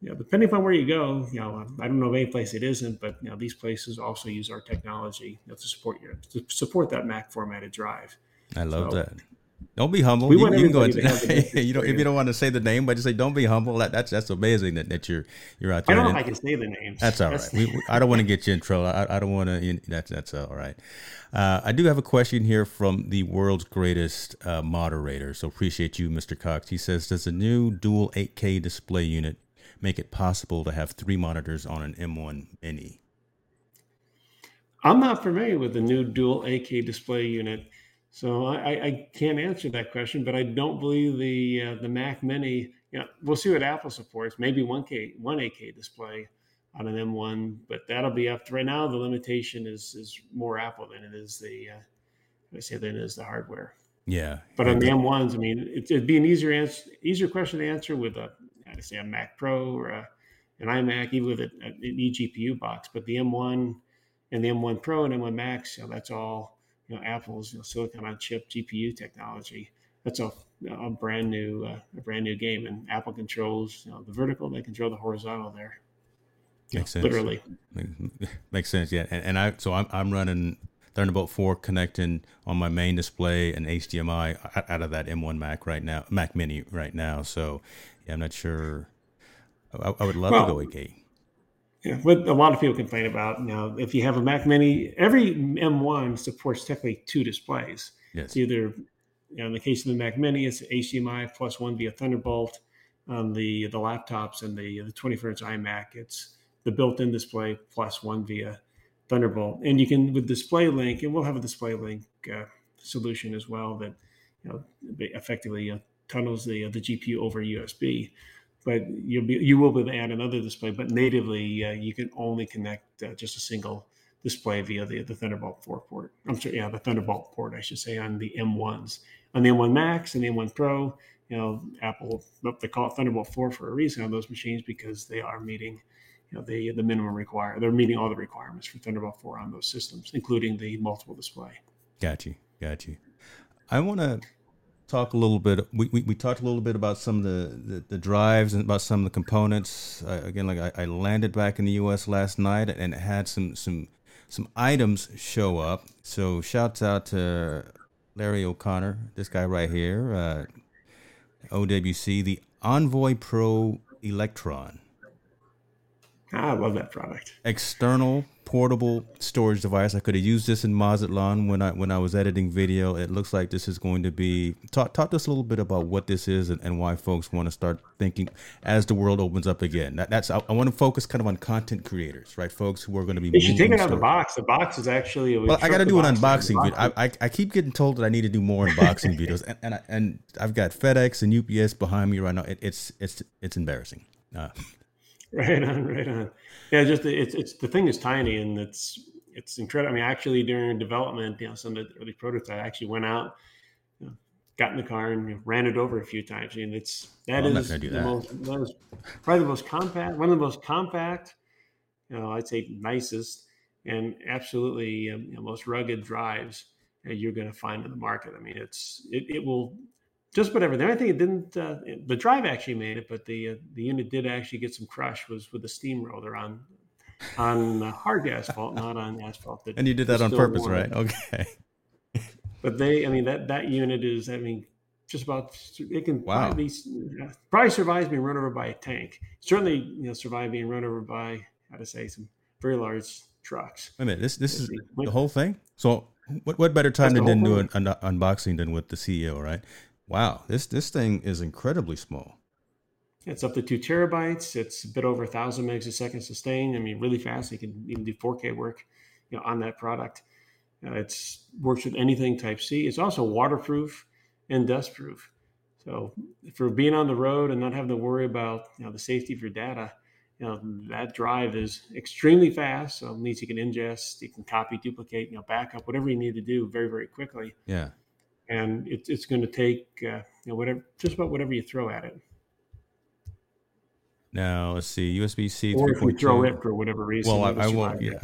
you know, depending upon where you go, you know, I don't know of any place it isn't, but you know, these places also use our technology you know, to support your to support that Mac formatted drive. I love so, that. Don't be humble. We you, you can go into, you know if you don't want to say the name, but just say don't be humble. That, that's that's amazing that, that you're you're out there. I don't know if I can say the names. That's all right. we, I don't want to get you in trouble. I, I don't want to. That's that's all right. Uh, I do have a question here from the world's greatest uh, moderator. So appreciate you, Mr. Cox. He says, does the new dual 8K display unit make it possible to have three monitors on an M1 Mini? I'm not familiar with the new dual 8K display unit. So I, I, can't answer that question, but I don't believe the uh, the Mac Mini. You know, we'll see what Apple supports. Maybe one K, one 8K display on an M1, but that'll be up to right now. The limitation is is more Apple than it is the uh, I say than it is the hardware. Yeah, but on the M1s, I mean, it, would be an easier answer, easier question to answer with a I say a Mac Pro or a, an iMac, even with a, an eGPU box. But the M1 and the M1 Pro and M1 Max, you know, that's all you know, Apple's you know, silicon on chip GPU technology. That's a, a brand new uh, a brand new game, and Apple controls you know, the vertical. They control the horizontal there. Makes sense. Literally, makes sense. Yeah, and, and I so I'm I'm running Thunderbolt 4 connecting on my main display and HDMI out of that M1 Mac right now, Mac Mini right now. So yeah, I'm not sure. I, I would love well, to go 8K. Yeah, what a lot of people complain about now, if you have a Mac Mini, every M1 supports technically two displays. Yes. It's either, you know, in the case of the Mac Mini, it's HDMI plus one via Thunderbolt. On the the laptops and the the 24 inch iMac, it's the built-in display plus one via Thunderbolt. And you can with DisplayLink, and we'll have a DisplayLink uh, solution as well that you know effectively uh, tunnels the uh, the GPU over USB but you'll be you will be able to add another display. But natively, uh, you can only connect uh, just a single display via the, the Thunderbolt 4 port. I'm sorry, yeah, the Thunderbolt port, I should say, on the M1s. On the M1 Max and the M1 Pro, you know, Apple they call it Thunderbolt 4 for a reason on those machines because they are meeting, you know, the the minimum require. They're meeting all the requirements for Thunderbolt 4 on those systems, including the multiple display. Got you, got you. I want to talk a little bit. We, we, we, talked a little bit about some of the, the, the drives and about some of the components. Uh, again, like I, I, landed back in the U.S. last night and had some some some items show up. So shouts out to Larry O'Connor, this guy right here, uh, OWC, the Envoy Pro Elektron. I love that product. External portable storage device. I could have used this in Mazatlan when I when I was editing video. It looks like this is going to be talk talk to us a little bit about what this is and, and why folks want to start thinking as the world opens up again. That, that's I, I, want to focus kind of on content creators, right? Folks who are going to be. You should take it out of the box. The box is actually. Well, I got to do an unboxing video. I, I, I keep getting told that I need to do more unboxing videos, and and, I, and I've got FedEx and UPS behind me right now. It, it's it's it's embarrassing. Uh, Right on, right on. Yeah, just it's it's the thing is tiny and it's it's incredible. I mean, actually during development, you know, some of the early prototypes, I actually went out, you know, got in the car and ran it over a few times. I mean, it's that well, is the that. most that is probably the most compact, one of the most compact, you know, I'd say nicest and absolutely um, you know, most rugged drives you're going to find in the market. I mean, it's it, it will just about everything. I think it didn't. Uh, the drive actually made it, but the uh, the unit did actually get some crush. Was with the steamroller on on hard asphalt, not on asphalt. That and you did that on purpose, warm. right? Okay. but they, I mean, that that unit is, I mean, just about it can wow. probably, probably survives being run over by a tank. Certainly, you know, survive being run over by how to say some very large trucks. Wait a minute, this this is the whole thing. So, what what better time than do an, an unboxing than with the CEO, right? Wow, this this thing is incredibly small. It's up to two terabytes. It's a bit over a thousand megs a second sustained. I mean, really fast. You can even do 4K work, you know, on that product. Uh, it's works with anything Type C. It's also waterproof and dustproof. So for being on the road and not having to worry about you know the safety of your data, you know that drive is extremely fast. So it means you can ingest, you can copy, duplicate, you know, backup, whatever you need to do very very quickly. Yeah. And it, it's going to take uh, you know whatever just about whatever you throw at it. Now let's see, USB C. Or if we throw it for whatever reason. Well, I, I won't. Yeah,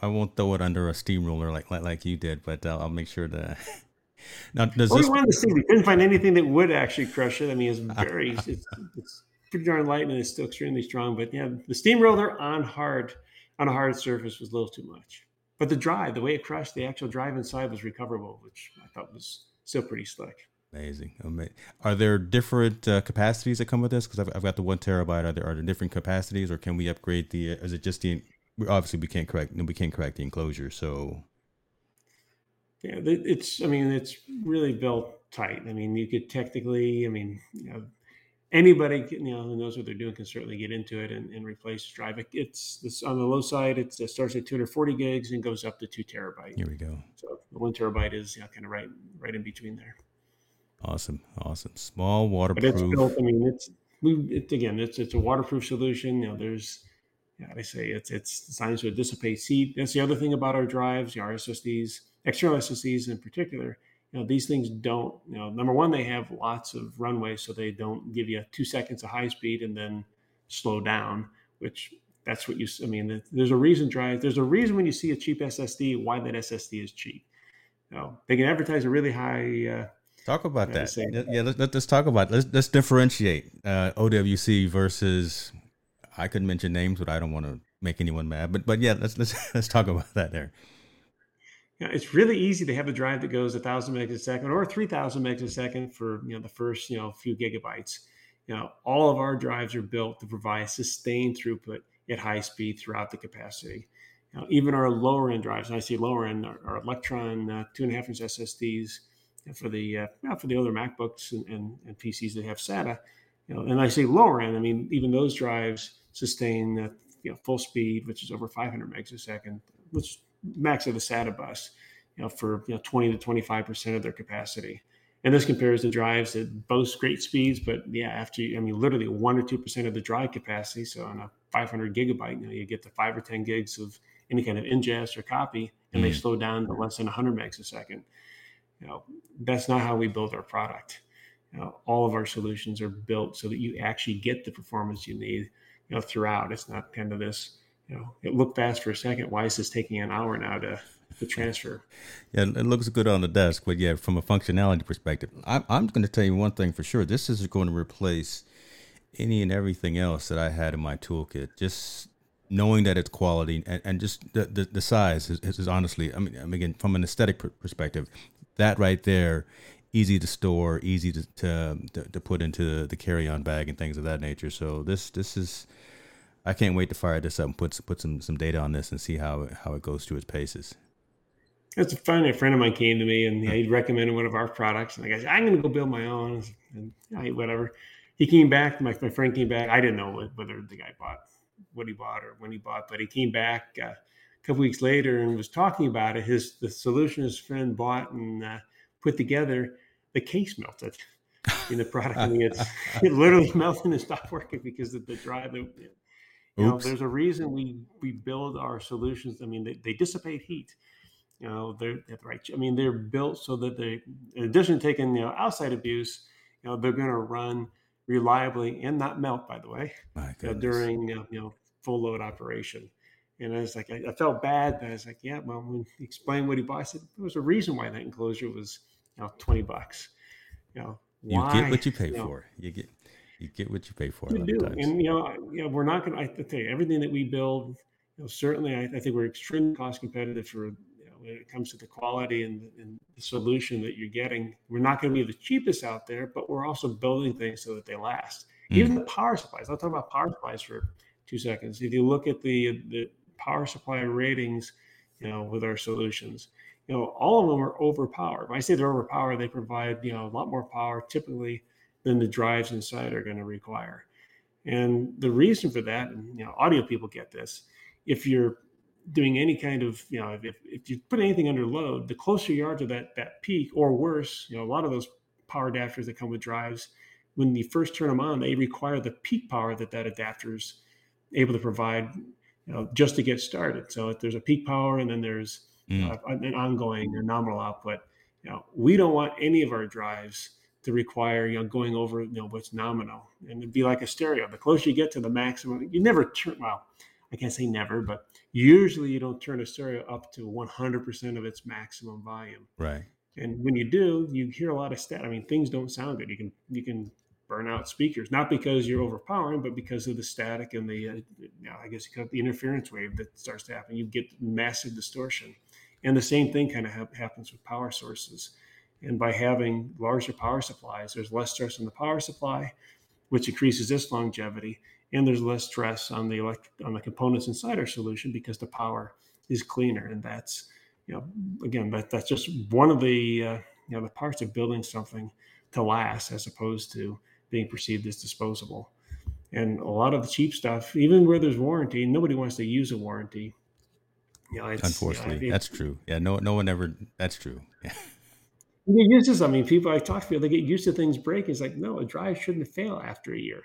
I won't throw it under a steamroller like like, like you did, but uh, I'll make sure to. now, does well, this? We wanted to see. We couldn't find anything that would actually crush it. I mean, it's very. it's, it's pretty darn light and it's still extremely strong. But yeah, the steamroller on hard on a hard surface was a little too much. But the drive, the way it crushed, the actual drive inside was recoverable, which I thought was still pretty slick. Amazing. Amazing. Are there different uh, capacities that come with this? Because I've, I've, got the one terabyte. Are there are there different capacities, or can we upgrade the? Uh, is it just the? Obviously, we can't correct. No we can't correct the enclosure. So. Yeah, it's. I mean, it's really built tight. I mean, you could technically. I mean, you know, anybody you know who knows what they're doing can certainly get into it and, and replace drive. It, it's this on the low side. It starts at 240 gigs and goes up to two terabyte. Here we go. So the one terabyte is you know, kind of right right in between there. Awesome, awesome. Small waterproof. But it's built. I mean, it's we. It, again, it's it's a waterproof solution. You know, there's. Yeah, I say it's it's designed to dissipate heat. That's the other thing about our drives, our SSDs, external SSDs in particular. You know, these things don't. You know, number one, they have lots of runway, so they don't give you two seconds of high speed and then slow down. Which that's what you. I mean, there's a reason drive. There's a reason when you see a cheap SSD, why that SSD is cheap. You know, they can advertise a really high. Uh, Talk about that. Yeah, let's, let's talk about let's let's differentiate uh, OWC versus. I could mention names, but I don't want to make anyone mad. But but yeah, let's let's let's talk about that there. It's really easy to have a drive that goes a thousand megs a second or three thousand megs a second for you know the first you know few gigabytes. You know, all of our drives are built to provide sustained throughput at high speed throughout the capacity. Know, even our lower end drives, and I say lower end, our, our Electron uh, two and a half inch SSDs for the uh, for the other MacBooks and, and, and, PCs that have SATA. You know, and I say lower end. I mean, even those drives sustain uh, you know full speed, which is over 500 megs a second, which max of the SATA bus. You know, for you know 20 to 25 percent of their capacity. And this compares to drives that boast great speeds, but yeah, after you, I mean, literally one or two percent of the drive capacity. So on a 500 gigabyte, you know, you get the five or 10 gigs of any kind of ingest or copy, and mm. they slow down to less than 100 megs a second. You know, that's not how we build our product. You know, all of our solutions are built so that you actually get the performance you need, you know, throughout. It's not kind of this, you know, it looked fast for a second. Why is this taking an hour now to to transfer? Yeah, it looks good on the desk, but yeah, from a functionality perspective, I'm I'm going to tell you one thing for sure. This is going to replace any and everything else that I had in my toolkit. Just knowing that it's quality and, and just the, the, the size is, is, honestly, I mean, I mean, again, from an aesthetic perspective, that right there, easy to store, easy to to, to put into the carry on bag and things of that nature. So this this is, I can't wait to fire this up and put put some some data on this and see how how it goes through its paces. It's funny. A friend of mine came to me and he recommended one of our products, and I said, I'm going to go build my own. And I, whatever. He came back. My, my friend came back. I didn't know whether the guy bought what he bought or when he bought, but he came back. Uh, couple weeks later and was talking about it. His the solution his friend bought and uh, put together, the case melted in the product. I mean, it's it literally melted and stopped working because of the drive. You know, there's a reason we we build our solutions. I mean, they, they dissipate heat. You know, they're, right. I mean, they're built so that they, in addition to taking you know outside abuse, you know, they're going to run reliably and not melt. By the way, uh, during uh, you know full load operation. And I was like, I, I, felt bad, but I was like, yeah, well, when he explained what he bought, I said there was a reason why that enclosure was, you know, twenty bucks. You know, why? you get what you pay you know, for. You get you get what you pay for. You do, and you know, you know, we're not going to. I tell you, everything that we build, you know, certainly, I, I think we're extremely cost competitive for you know, when it comes to the quality and, and the solution that you're getting. We're not going to be the cheapest out there, but we're also building things so that they last. Mm. Even the power supplies. I'll talk about power supplies for two seconds. If you look at the the power supply ratings, you know, with our solutions, you know, all of them are overpowered. When I say they're overpowered, they provide you know a lot more power typically than the drives inside are going to require. And the reason for that, and you know, audio people get this, if you're doing any kind of, you know, if, if you put anything under load, the closer you are to that that peak, or worse, you know, a lot of those power adapters that come with drives, when you first turn them on, they require the peak power that that adapter's able to provide, you know, just to get started. So if there's a peak power, and then there's mm. uh, an ongoing or nominal output. You know, we don't want any of our drives to require you know going over you know what's nominal. And it'd be like a stereo. The closer you get to the maximum you never turn well i can't say never but usually you don't turn a stereo up to 100% of its maximum volume. Right. And when you do you hear a lot of stat i mean things don't sound good. You can you can burn out speakers not because you're overpowering but because of the static and the uh, you know, i guess you cut the interference wave that starts to happen. You get massive distortion. And the same thing kind of ha- happens with power sources and by having larger power supplies, there's less stress on the power supply, which increases its longevity, and there's less stress on the elect- on the components inside our solution because the power is cleaner. And that's you know again that that's just one of the uh, you know the parts of building something to last as opposed to being perceived as disposable. And a lot of the cheap stuff, even where there's warranty, nobody wants to use a warranty. You know, Unfortunately, you know, that's true. Yeah, no, no one ever. That's true. You get used to something. People I talk to, they get used to things break. It's like, no, a drive shouldn't fail after a year.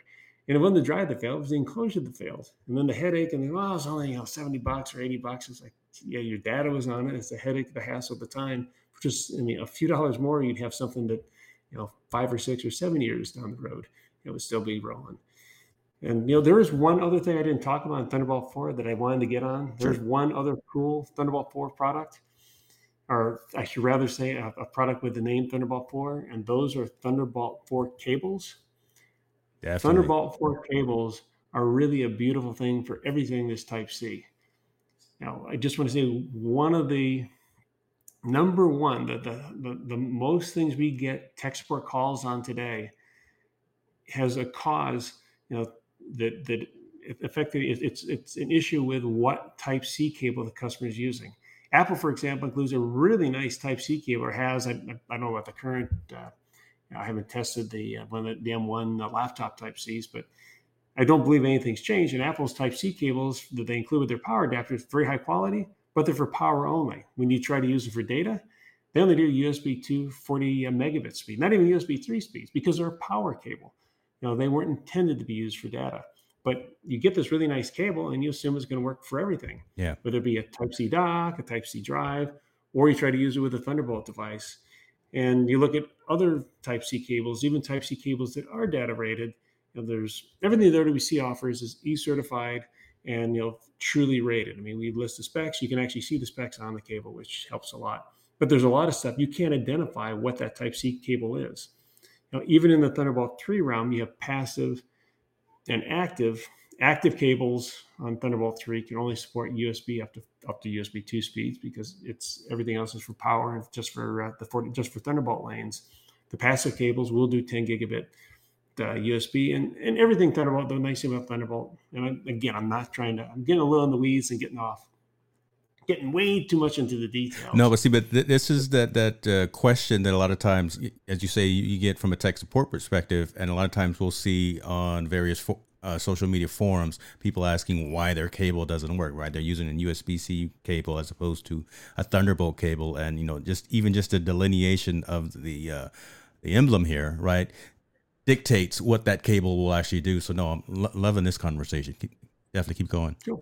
And it wasn't the drive that failed, it was the enclosure that failed. And then the headache, and then, well, it's only, you know, 70 bucks or 80 bucks. It's like, yeah, your data was on it. It's the headache, the hassle the time. Just, I mean, a few dollars more, you'd have something that, you know, five or six or seven years down the road, it would still be rolling. And you know, there is one other thing I didn't talk about in Thunderbolt 4 that I wanted to get on. There's one other cool Thunderbolt 4 product or I should rather say a, a, product with the name Thunderbolt 4, and those are Thunderbolt 4 cables. Definitely. Thunderbolt 4 cables are really a beautiful thing for everything this Type C. Now, I just want to say one of the number one, the, the, the, the most things we get tech support calls on today has a cause, you know, that, that effectively it's, it's an issue with what Type C cable the customer is using. Apple, for example, includes a really nice Type C cable, or has. I, I don't know about the current. Uh, I haven't tested the uh, one the, the M1 uh, laptop Type Cs, but I don't believe anything's changed. And Apple's Type C cables that they include with their power adapters, very high quality, but they're for power only. When you try to use them for data, they only do USB 2 40 uh, megabit speed, not even USB 3 speeds, because they're a power cable. You know, they weren't intended to be used for data. But you get this really nice cable and you assume it's going to work for everything. Yeah. Whether it be a Type C dock, a Type C drive, or you try to use it with a Thunderbolt device. And you look at other Type C cables, even Type C cables that are data rated. You know, there's everything there that OWC offers is E-certified and you know truly rated. I mean, we list the specs. You can actually see the specs on the cable, which helps a lot. But there's a lot of stuff you can't identify what that Type C cable is. Now, even in the Thunderbolt 3 realm, you have passive and active active cables on Thunderbolt 3 can only support USB up to up to USB 2 speeds because it's everything else is for power and just for uh, the 40, just for Thunderbolt lanes. The passive cables will do 10 gigabit uh, USB and, and everything Thunderbolt. The nice thing about Thunderbolt, and I, again, I'm not trying to. I'm getting a little in the weeds and getting off, getting way too much into the details. No, but see, but th- this is that that uh, question that a lot of times, as you say, you, you, get from a tech support perspective, and a lot of times we'll see on various fo- uh, social media forums, people asking why their cable doesn't work. Right, they're using a USB-C cable as opposed to a Thunderbolt cable, and you know, just even just the delineation of the uh, the emblem here, right, dictates what that cable will actually do. So, no, I'm lo- loving this conversation. Keep, definitely keep going. Sure.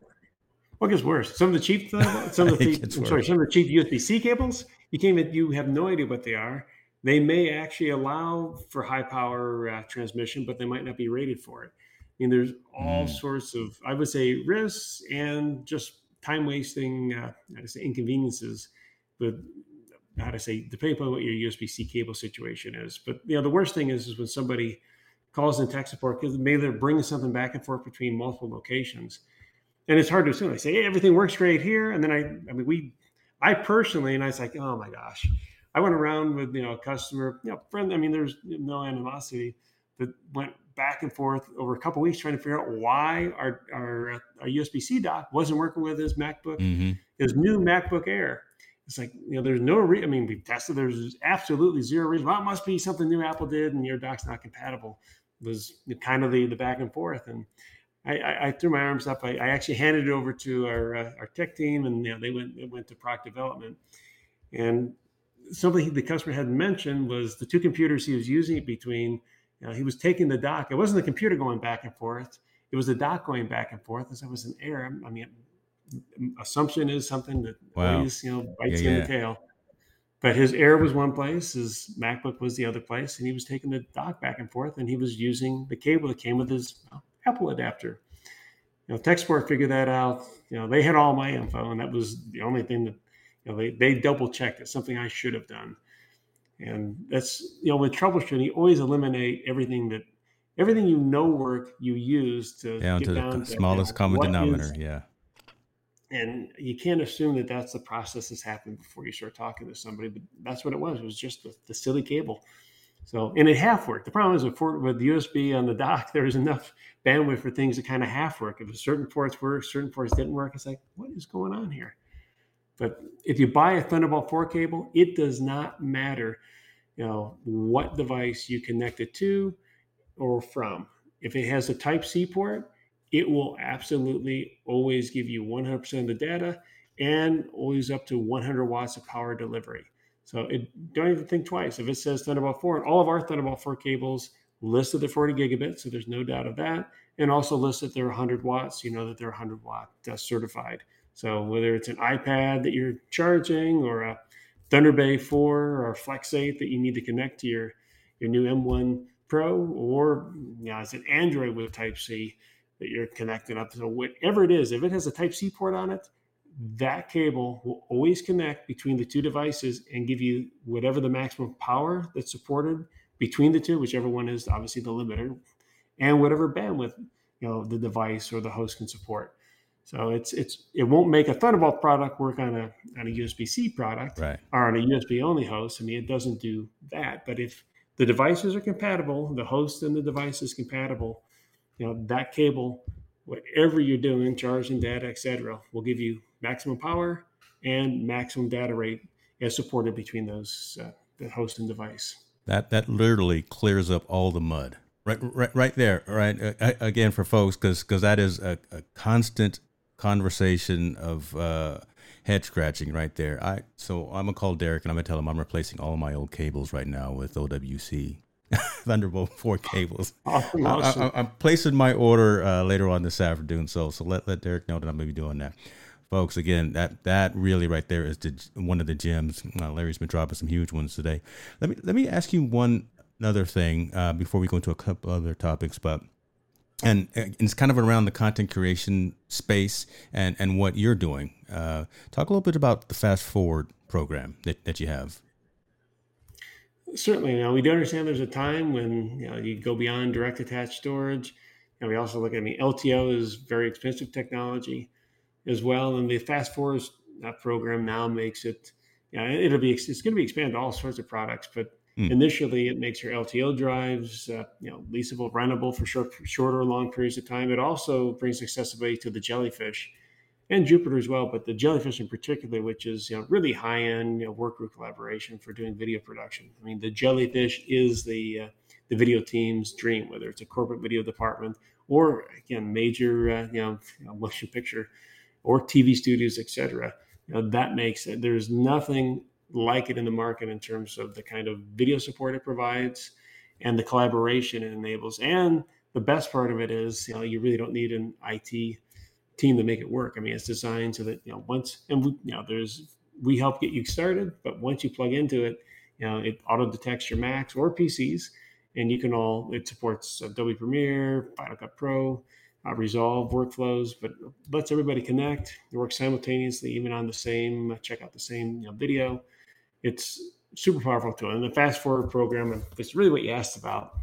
What gets worse? Some of the cheap, some of the, I'm sorry, some of the cheap USB-C cables. You can't even, you have no idea what they are. They may actually allow for high power uh, transmission, but they might not be rated for it. I mean, there's all mm. sorts of, I would say, risks and just time wasting, uh, how to say, inconveniences with how to say, depending upon what your USB C cable situation is. But you know, the worst thing is, is when somebody calls in tech support because maybe they're bringing something back and forth between multiple locations, and it's hard to assume. I say, "Hey, everything works great here," and then I, I mean, we, I personally, and I was like, "Oh my gosh," I went around with you know a customer, you know, friend. I mean, there's no animosity, but went back and forth over a couple weeks trying to figure out why our our, our USB C dock wasn't working with his MacBook, mm-hmm. his new MacBook Air it's like you know there's no re- i mean we tested there's absolutely zero reason well it must be something new apple did and your dock's not compatible was kind of the the back and forth and i i, I threw my arms up. I, I, actually handed it over to our uh, our tech team and you know, they went went to product development. And something the customer had mentioned was the two computers he was using it between you know, he was taking the dock. It wasn't the computer going back and forth. It was the dock going back and forth. As it was an error. I mean assumption is something that wow. always you know bites yeah, you in the tail. But his Air was one place, his MacBook was the other place, and he was taking the dock back and forth, and he was using the cable that came with his Apple adapter. You know, TechSport figured that out. You know, they had all my info, and that was the only thing that you know they they double checked. It's something I should have done, and that's you know with troubleshooting, you always eliminate everything that everything you know work you use to down to the smallest common denominator. Is, yeah and you can't assume that that's the process that's happened before you start talking to somebody but that's what it was it was just the, the silly cable so and it half worked. The problem is with, with usb on the dock there's enough bandwidth for things to kind of half work. If certain ports work certain ports didn't work it's like what is going on here? But if you buy a thunderbolt 4 cable it does not matter you know what device you connect it to or from. If it has a type c port it will absolutely always give you 100% of the data and always up to 100 watts of power delivery. So it, don't even think twice. If it says Thunderbolt 4, and all of our Thunderbolt 4 cables listed at 40 gigabits, so there's no doubt of that, and also listed they're 100 watts, you know that they're 100 watt uh, certified. So whether it's an iPad that you're charging or a Thunder 4 or Flex 8 that you need to connect to your, your new M1 Pro, or you know, is it Android with Type C, that you're connecting up. So whatever it is, if it has a Type C port on it, that cable will always connect between the two devices and give you whatever the maximum power that's supported between the two, whichever one is obviously the limiter, and whatever bandwidth you know the device or the host can support. So it's it's it won't make a Thunderbolt product work on a on a USB C product right. or on a USB only host. I mean, it doesn't do that. But if the devices are compatible, the host and the device is compatible, you know that cable whatever you're doing charging data etc will give you maximum power and maximum data rate as supported between those uh, the host and device that that literally clears up all the mud right right, right there right uh, again for folks because because that is a, a, constant conversation of uh, head scratching right there i so i'm gonna call derek and i'm gonna tell him i'm replacing all my old cables right now with owc Thunderbolt four cables. Awesome. I, am placing my order uh, later on this afternoon, so so let let Derek know that I'm going to be doing that, folks. Again, that that really right there is the, one of the gems. Uh, Larry's been dropping some huge ones today. Let me let me ask you one another thing uh, before we go into a couple other topics, but. And, it's kind of around the content creation space and, and what you're doing. Uh, talk a little bit about the Fast Forward program that, that you have certainly, know, we do understand there's a time when you know you go beyond direct attached storage. And we also look at I mean LTO is very expensive technology as well, and the fast forward program now makes it. Yeah, it'll be it's going to be expanded to all sorts of products, but mm. initially it makes your LTO drives uh, you know leasable, rentable for short, shorter or long periods of time. It also brings accessibility to the jellyfish and Jupiter as well, but the Jellyfish in particular, which is you know really high end you know, work group collaboration for doing video production. I mean, the Jellyfish is the uh, the video team's dream, whether it's a corporate video department or again major uh, you know motion picture or TV studios, etc. That makes it. There's nothing like it in the market in terms of the kind of video support it provides and the collaboration it enables. And the best part of it is, you know, you really don't need an IT team to make it work. I mean, it's designed so that you know once and we, you know there's we help get you started, but once you plug into it, you know it auto detects your Macs or PCs, and you can all it supports Adobe Premiere, Final Cut Pro, uh, Resolve workflows, but lets everybody connect, it work simultaneously, even on the same uh, check out the same you know, video. It's super powerful tool, and the fast forward program is really what you asked about.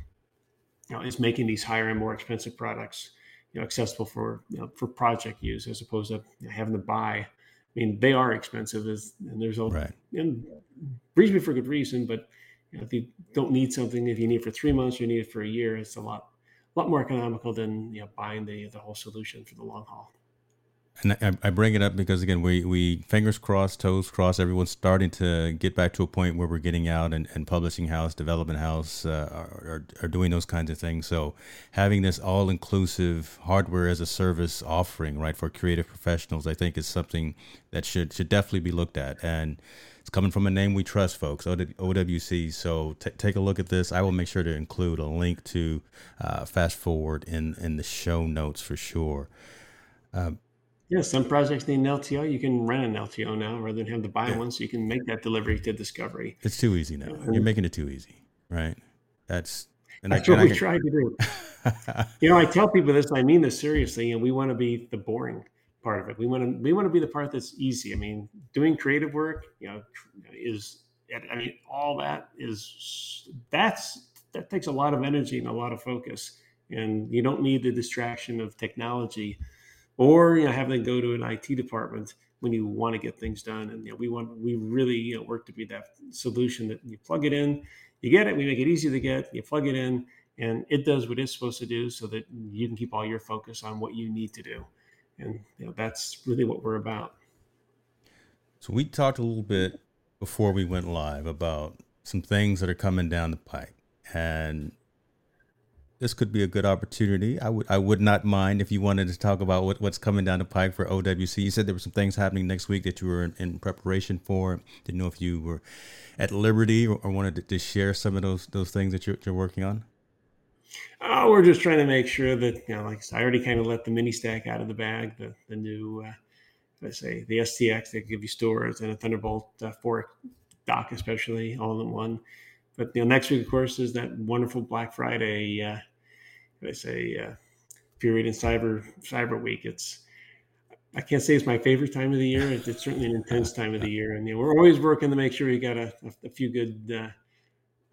You know, is making these higher and more expensive products you know accessible for you know, for project use as opposed to having to buy. I mean, they are expensive, as, and there's a right. and reasonably for good reason. But you know, if you don't need something, if you need it for three months, you need it for a year, it's a lot lot more economical than you know buying the the whole solution for the long haul. And I, I, bring it up because again, we, we fingers crossed, toes crossed. Everyone's starting to get back to a point where we're getting out and, and publishing house, development house uh, are, are doing those kinds of things. So having this all inclusive hardware as a service offering, right, for creative professionals, I think is something that should should definitely be looked at. And it's coming from a name we trust, folks, OWC. So t- take a look at this. I will make sure to include a link to uh, fast forward in in the show notes for sure. Um, yeah, some projects need an LTO. You can rent an LTO now rather than have to buy yeah. one, so you can make that delivery to discovery. It's too easy now. You're making it too easy, right? That's and that's I, what we can... tried to do. you know, I tell people this. I mean this seriously. And we want to be the boring part of it. We want to we want to be the part that's easy. I mean, doing creative work, you know, is I mean, all that is that's that takes a lot of energy and a lot of focus, and you don't need the distraction of technology or you know having to go to an IT department when you want to get things done. And you know, we want we really you know, work to be that solution that you plug it in, you get it, we make it easy to get, you plug it in, and it does what it's supposed to do, so that you can keep all your focus on what you need to do. And you know, that's really what we're about. So we talked a little bit before we went live about some things that are coming down the pipe, and this could be a good opportunity. I would I would not mind if you wanted to talk about what, what's coming down the pike for OWC. You said there were some things happening next week that you were in, in preparation for. Didn't know if you were at liberty or, or wanted to, to, share some of those those things that you're, you're working on. Oh, we're just trying to make sure that you know, like I already kind of let the mini stack out of the bag. The the new, uh, let's say the STX that give you storage and a Thunderbolt uh, 4 dock, especially all in one. But you know, next week, of course, is that wonderful Black Friday. Uh, I say uh, period in cyber cyber week. It's I can't say it's my favorite time of the year. It's, it's certainly an intense time of the year, and you know, we're always working to make sure we got a, a, a few good. Uh,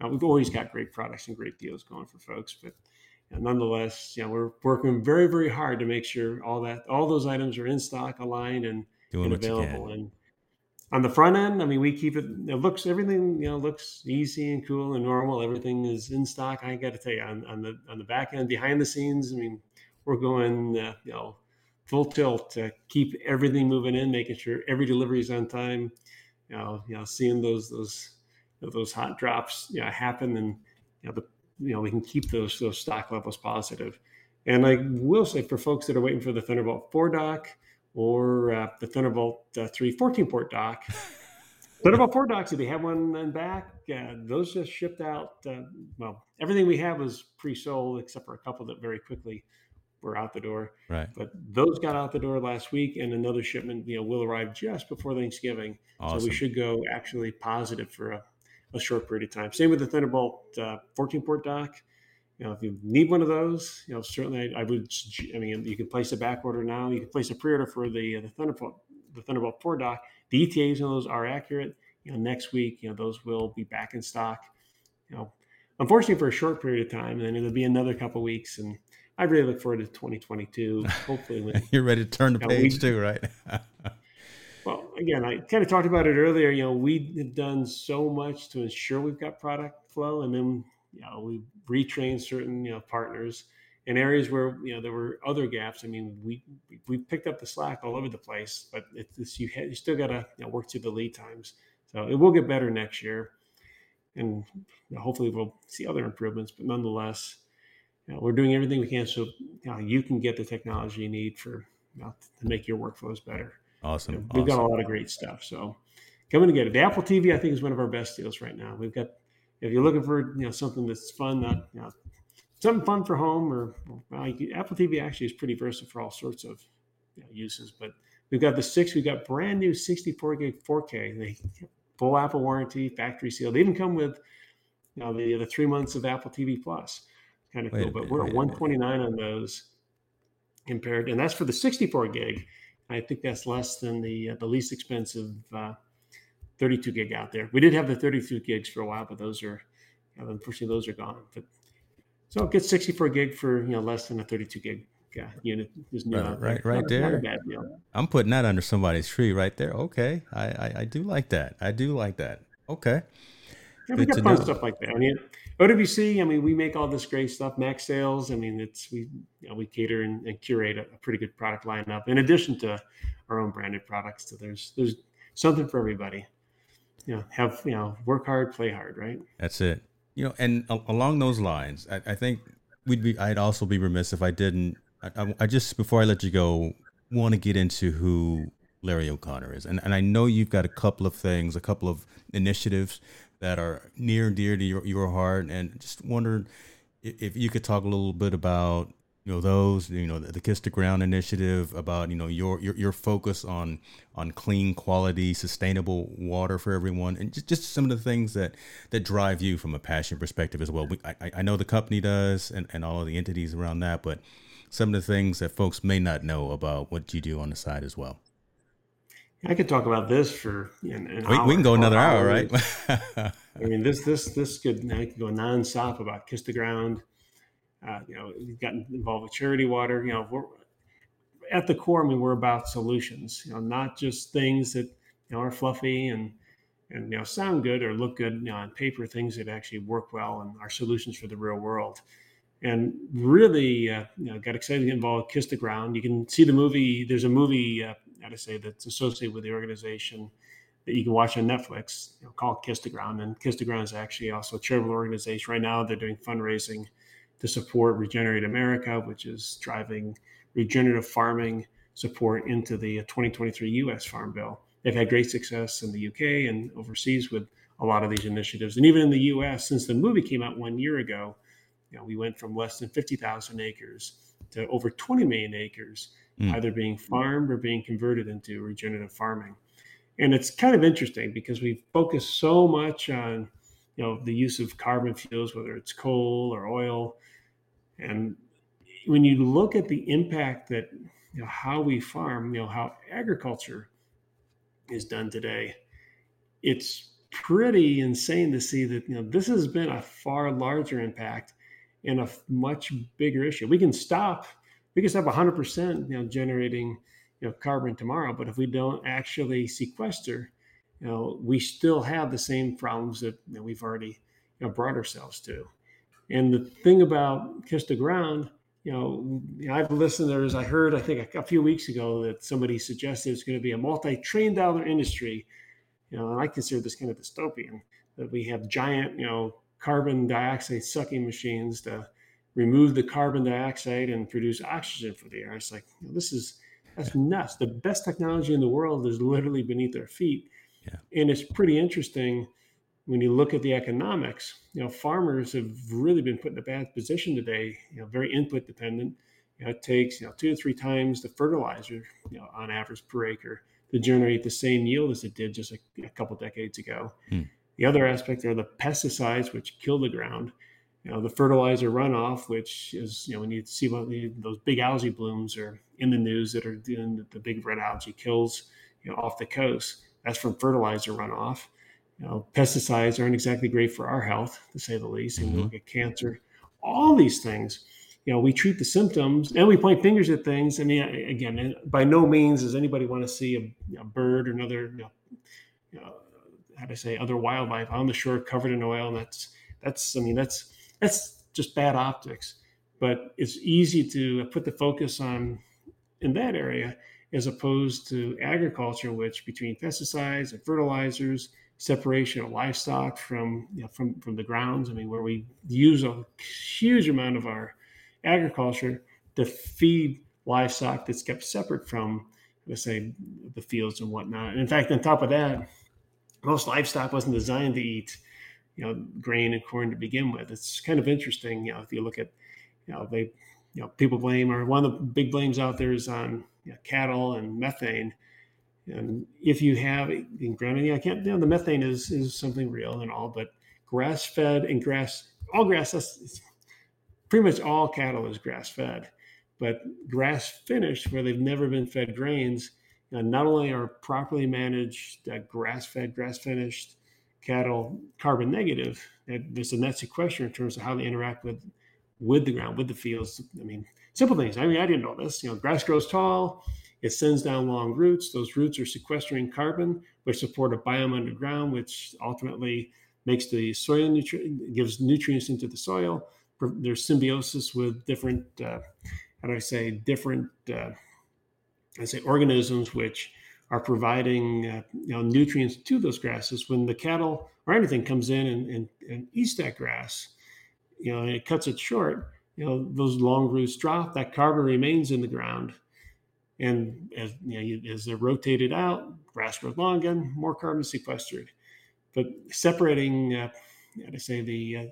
we've always got great products and great deals going for folks, but you know, nonetheless, you know, we're working very very hard to make sure all that all those items are in stock, aligned, and, and available. And on the front end, I mean, we keep it. It looks everything you know looks easy and cool and normal. Everything is in stock. I got to tell you, on, on the on the back end, behind the scenes, I mean, we're going uh, you know full tilt to keep everything moving in, making sure every delivery is on time. You know, you know, seeing those those know, those hot drops you know, happen, and you know the you know we can keep those those stock levels positive. And I will say for folks that are waiting for the Thunderbolt 4 dock or uh, the Thunderbolt uh, 3 14 port dock. Thunderbolt 4 docks, if they have one in back, uh, those just shipped out. Uh, well, everything we have was pre-sold except for a couple that very quickly were out the door. Right. But those got out the door last week, and another shipment, you know, will arrive just before Thanksgiving. Awesome. So we should go actually positive for a, a short period of time. Same with the Thunderbolt uh, 14 port dock you know, if you need one of those, you know, certainly I, I, would. I mean, you can place a back order now. You can place a pre-order for the the Thunderbolt the Thunderbolt 4 dock. The ETAs on those are accurate. You know, next week, you know, those will be back in stock. You know, unfortunately for a short period of time, and then it'll be another couple weeks. And I really look forward to 2022. Hopefully, when, you're ready to turn the you know, page we, too, right? well, again, I kind of talked about it earlier. You know, we have done so much to ensure we've got product flow, and then you know, we retrained certain you know partners in areas where you know there were other gaps. I mean, we we picked up the slack all over the place, but it's you you still got to you know, work through the lead times. So it will get better next year, and you know, hopefully we'll see other improvements. But nonetheless, you know, we're doing everything we can so you, you can get the technology you need for to make your workflows better. Awesome. We've awesome. got a lot of great stuff. So coming to get it. The Apple TV, I think, is one of our best deals right now. We've got if you're looking for you know something that's fun, not you know something fun for home, or well, Apple TV actually is pretty versatile for all sorts of you know, uses. But we've got the six. We've got brand new 64 gig 4K. They full Apple warranty, factory sealed. They even come with you know the the three months of Apple TV Plus. Kind of cool. But we're at 129 on those compared, and that's for the 64 gig. I think that's less than the uh, the least expensive uh, 32 gig out there. We did have the 32 gigs for a while, but those are you know, unfortunately those are gone. But so get 64 gig for you know less than a 32 gig uh, unit is new right, right, right there. I'm putting that under somebody's tree right there. Okay, I, I, I do like that. I do like that. Okay. Yeah, we got fun know. stuff like that. I mean, OWC. I mean, we make all this great stuff. MacSales. I mean, it's we you know, we cater and, and curate a, a, pretty good product lineup in addition to our own branded products. So there's there's something for everybody. You know, have you know, work hard, play hard, right? That's it. You know, and along those lines, I, I think we'd be. I'd also be remiss if I didn't. I, I just before I let you go, want to get into who Larry O'Connor is, and and I know you've got a couple of things, a couple of initiatives that are near and dear to your, your heart, and just wondered if you could talk a little bit about you know those you know the, the kiss the ground initiative about you know your, your your focus on on clean quality sustainable water for everyone and just, just some of the things that that drive you from a passion perspective as well. We, I, I know the company does and, and all of the entities around that but some of the things that folks may not know about what you do on the side as well I could talk about this for an, an we, we, can go another hour, right? I mean, this this this could I could go nonstop about kiss the ground. Uh, you know, we've gotten involved with charity water. You know, we're at the core. I mean, we're about solutions. You know, not just things that you know are fluffy and and you know sound good or look good you know, on paper. Things that actually work well and are solutions for the real world. And really, uh, you know, got excited to get involved. Kiss the ground. You can see the movie. There's a movie. Uh, got to say that's associated with the organization that you can watch on Netflix you know, called Kiss the Ground. And Kiss the Ground is actually also a charitable organization. Right now, they're doing fundraising to support Regenerate America, which is driving regenerative farming support into the uh, 2023 U.S. Farm Bill. They've had great success in the UK and overseas with a lot of these initiatives. And even in the U.S., since the movie came out one year ago, you know, we went from less than 50,000 acres to over 20 million acres mm. either being farmed or being converted into regenerative farming. And it's kind of interesting because we've focused so much on, you know, the use of carbon fuels, whether it's coal or oil. And when you look at the impact that, you know, how we farm, you know, how agriculture is done today, it's pretty insane to see that, you know, this has been a far larger impact and a much bigger issue. We can stop we can stop 100% you know generating you know carbon tomorrow but if we don't actually sequester you know we still have the same problems that know, we've already you know brought ourselves to. And the thing about kiss the ground you know i've listened i heard i think a, a few weeks ago that somebody suggested it's going to be a multi-trillion dollar industry. You know and i consider this kind of dystopian that we have giant you know carbon dioxide sucking machines to remove the carbon dioxide and produce oxygen for the air. It's like this is that's nuts. The best technology in the world is literally beneath our feet, yeah. and it's pretty interesting when you look at the economics. You know, farmers have really been put in a bad position today. You know, very input dependent. You know, it takes you know two to three times the fertilizer, you know, on average per acre to generate the same yield as it did just a, a couple decades ago. Hmm. The other aspect are the pesticides, which kill the ground you know the fertilizer runoff, which is you know when you see what those big algae blooms are in the news that are doing the big red algae kills you know off the coast. That's from fertilizer runoff. You know, pesticides aren't exactly great for our health, to say the least. And mm-hmm. we look at cancer, all these things. You know, we treat the symptoms and we point fingers at things. I mean, again, by no means does anybody want to see a, a bird or another, you know, you know, how to say, other wildlife on the shore covered in oil. And that's that's, I mean, that's that's just bad optics. But it's easy to put the focus on in that area as opposed to agriculture, which between pesticides and fertilizers, separation of livestock from you know, from from the grounds. I mean, where we use a huge amount of our agriculture to feed livestock that's kept separate from, let's say, the fields and whatnot. And in fact, on top of that, most livestock wasn't designed to eat you know grain and corn to begin with. It's kind of interesting, you know, if you look at, you know, they, you know, people blame or one of the big blames out there is on you know, cattle and methane. And if you have, granted, I can't, you know, the methane is, is something real and all, but grass fed and grass, all grass, that's pretty much all cattle is grass fed. But grass finished, where they've never been fed grains, you know, not only are properly managed uh, grass fed, grass finished cattle carbon negative, there's a net sequester in terms of how they interact with with the ground, with the fields. I mean, simple things. I mean, I didn't know this. You know, grass grows tall, it sends down long roots. Those roots are sequestering carbon, which support a biome underground, which ultimately makes the soil nutrient, gives nutrients into the soil. There's symbiosis with different, uh, how do I say, different, uh, I say, organisms which are providing uh, you know nutrients to those grasses. When the cattle or anything comes in and, and, and eats that grass, you know, and it cuts it short, you know, those long roots drop, that carbon remains in the ground. And as, you know, as they're rotated out, grass grows long again, more carbon sequestered. But separating, uh, I say, the, uh,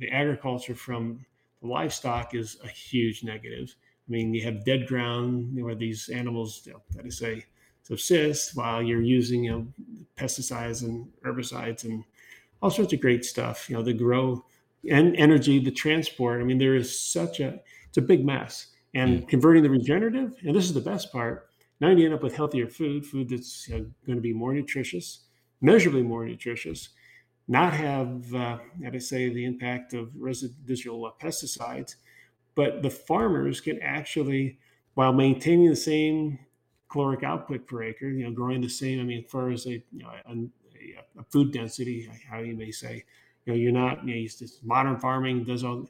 the agriculture from the livestock is a huge negative. I mean, you have dead ground where these animals, you know, that is say, subsist while you're using you know, pesticides and herbicides and all sorts of great stuff, you know, to grow and energy, the transport. I mean, there is such a it's a big mess. And mm. converting the regenerative, and this is the best part. Now you end up with healthier food, food that's you know, going to be more nutritious, measurably more nutritious, not have, uh, how to say, the impact of residual uh, pesticides, but the farmers can actually, while maintaining the same caloric output per acre, you know, growing the same. I mean, as far as a, you know, a, a food density, how you may say, you know, you're not, you know, modern farming does all,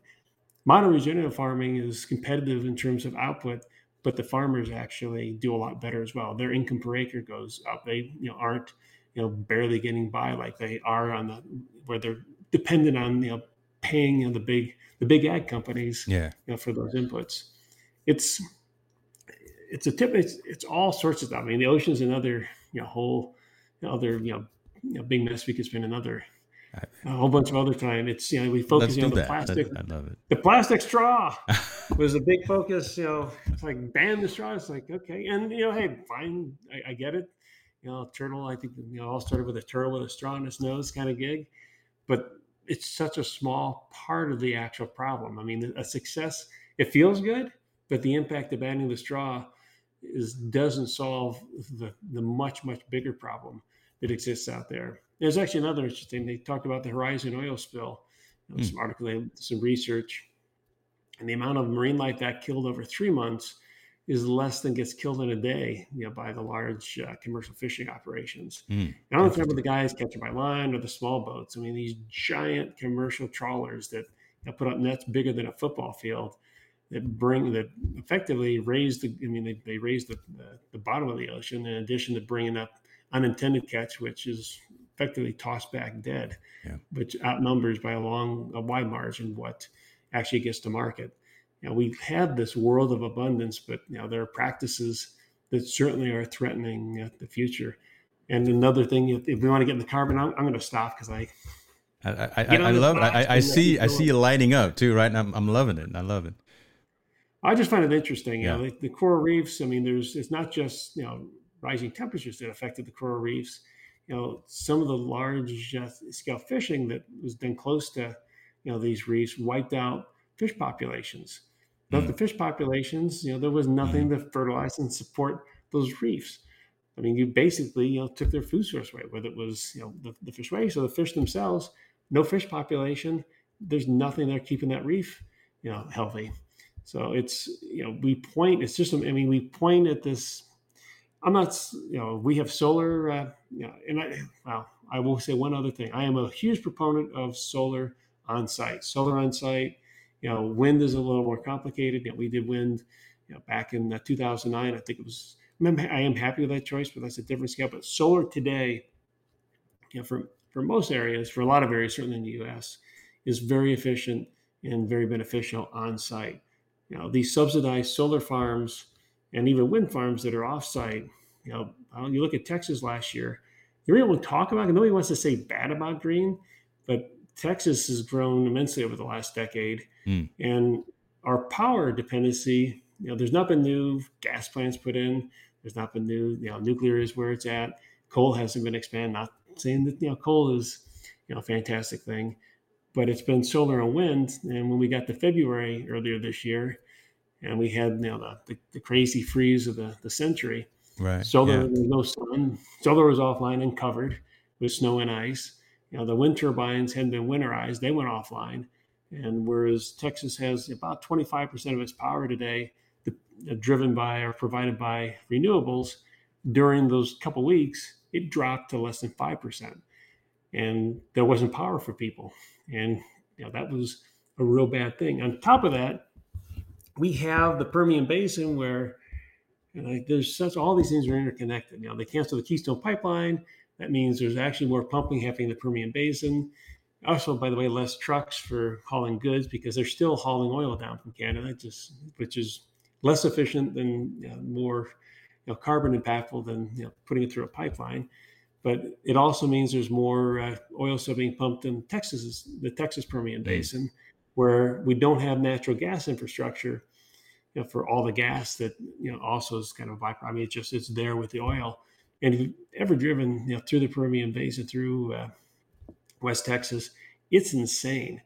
modern regenerative farming is competitive in terms of output, but the farmers actually do a lot better as well. Their income per acre goes up. They, you know, aren't, you know, barely getting by like they are on the, where they're dependent on, you know, paying you know, the big, the big ag companies, yeah, you know, for those inputs. It's, it's a tip. It's, it's all sorts of stuff. I mean, the ocean's another, you know, whole other, you know, you know, big mess we could spend another a whole bunch of other time. It's you know we focus on the that. plastic. I love it. The plastic straw was a big focus. You know, it's like ban the straw. It's like okay, and you know, hey, fine, I, I get it. You know, turtle. I think you know all started with a turtle with a straw in its nose kind of gig, but it's such a small part of the actual problem. I mean, a success. It feels good, but the impact of banning the straw is doesn't solve the the much much bigger problem that exists out there. There's actually another interesting. They talked about the Horizon oil spill. mm. Some article, some research, and the amount of marine life that killed over three months is less than gets killed in a day, you know, by the large uh, commercial fishing operations. Mm. I don't about the guys catching by line or the small boats. I mean, these giant commercial trawlers that you know, put up nets bigger than a football field that bring that effectively raise the. I mean, they, they raise the, the, the bottom of the ocean in addition to bringing up unintended catch, which is effectively tossed back dead, yeah. which outnumbers by a long, a wide margin what actually gets to market. Now we've had this world of abundance, but you know there are practices that certainly are threatening uh, the future. And another thing, if, if we want to get in the carbon, I'm, I'm going to stop because I. I, I, I love it. I, I see. I see you lighting up too, right? I'm, I'm loving it. I love it. I just find it interesting. Yeah. You know, the, the coral reefs. I mean, there's it's not just you know rising temperatures that affected the coral reefs. You know, some of the large uh, scale fishing that was done close to, you know, these reefs wiped out fish populations. But mm. the fish populations, you know, there was nothing mm. to fertilize and support those reefs. I mean, you basically, you know, took their food source away, whether it was, you know, the, the fish away. So the fish themselves, no fish population, there's nothing there keeping that reef, you know, healthy. So it's, you know, we point, it's just, I mean, we point at this I'm not, you know, we have solar, uh, you know, and I, well, I will say one other thing. I am a huge proponent of solar on site. Solar on site, you know, wind is a little more complicated. You know, we did wind, you know, back in uh, 2009. I think it was, I am happy with that choice, but that's a different scale. But solar today, you know, for, for most areas, for a lot of areas, certainly in the US, is very efficient and very beneficial on site. You know, these subsidized solar farms, and even wind farms that are offsite. You know, you look at Texas last year. You're able to talk about it. Nobody wants to say bad about green, but Texas has grown immensely over the last decade, mm. and our power dependency you know, there's not been new gas plants put in. There's not been new, you know, nuclear is where it's at. Coal hasn't been expanded. Not saying that you know coal is you know a fantastic thing, but it's been solar and wind. And when we got to February earlier this year, and we had you know the, the, the crazy freeze of the, the century, right? Solar yeah. there was no sun. Solar was offline and covered with snow and ice. You know the wind turbines hadn't been winterized; they went offline. And whereas Texas has about 25% of its power today uh, driven by or provided by renewables, during those couple weeks, it dropped to less than 5%. And there wasn't power for people. And you know, that was a real bad thing. On top of that, we have the Permian Basin where you know, there's such all these things are interconnected. Now they canceled the Keystone Pipeline. That means there's actually more pumping happening in the Permian Basin. Also, by the way, less trucks for hauling goods because they're still hauling oil down from Canada, just which is less efficient than you know, more you know, carbon impactful than you know, putting it through a pipeline. But it also means there's more uh, oil still being pumped in Texas, the Texas Permian. Basin, where we don't have natural gas infrastructure you know, for all the gas that you know also is kind of byproduct. I mean, it's just it's there with the oil. And if you've ever driven you know through the Permian Basin through uh, West Texas, it's insane.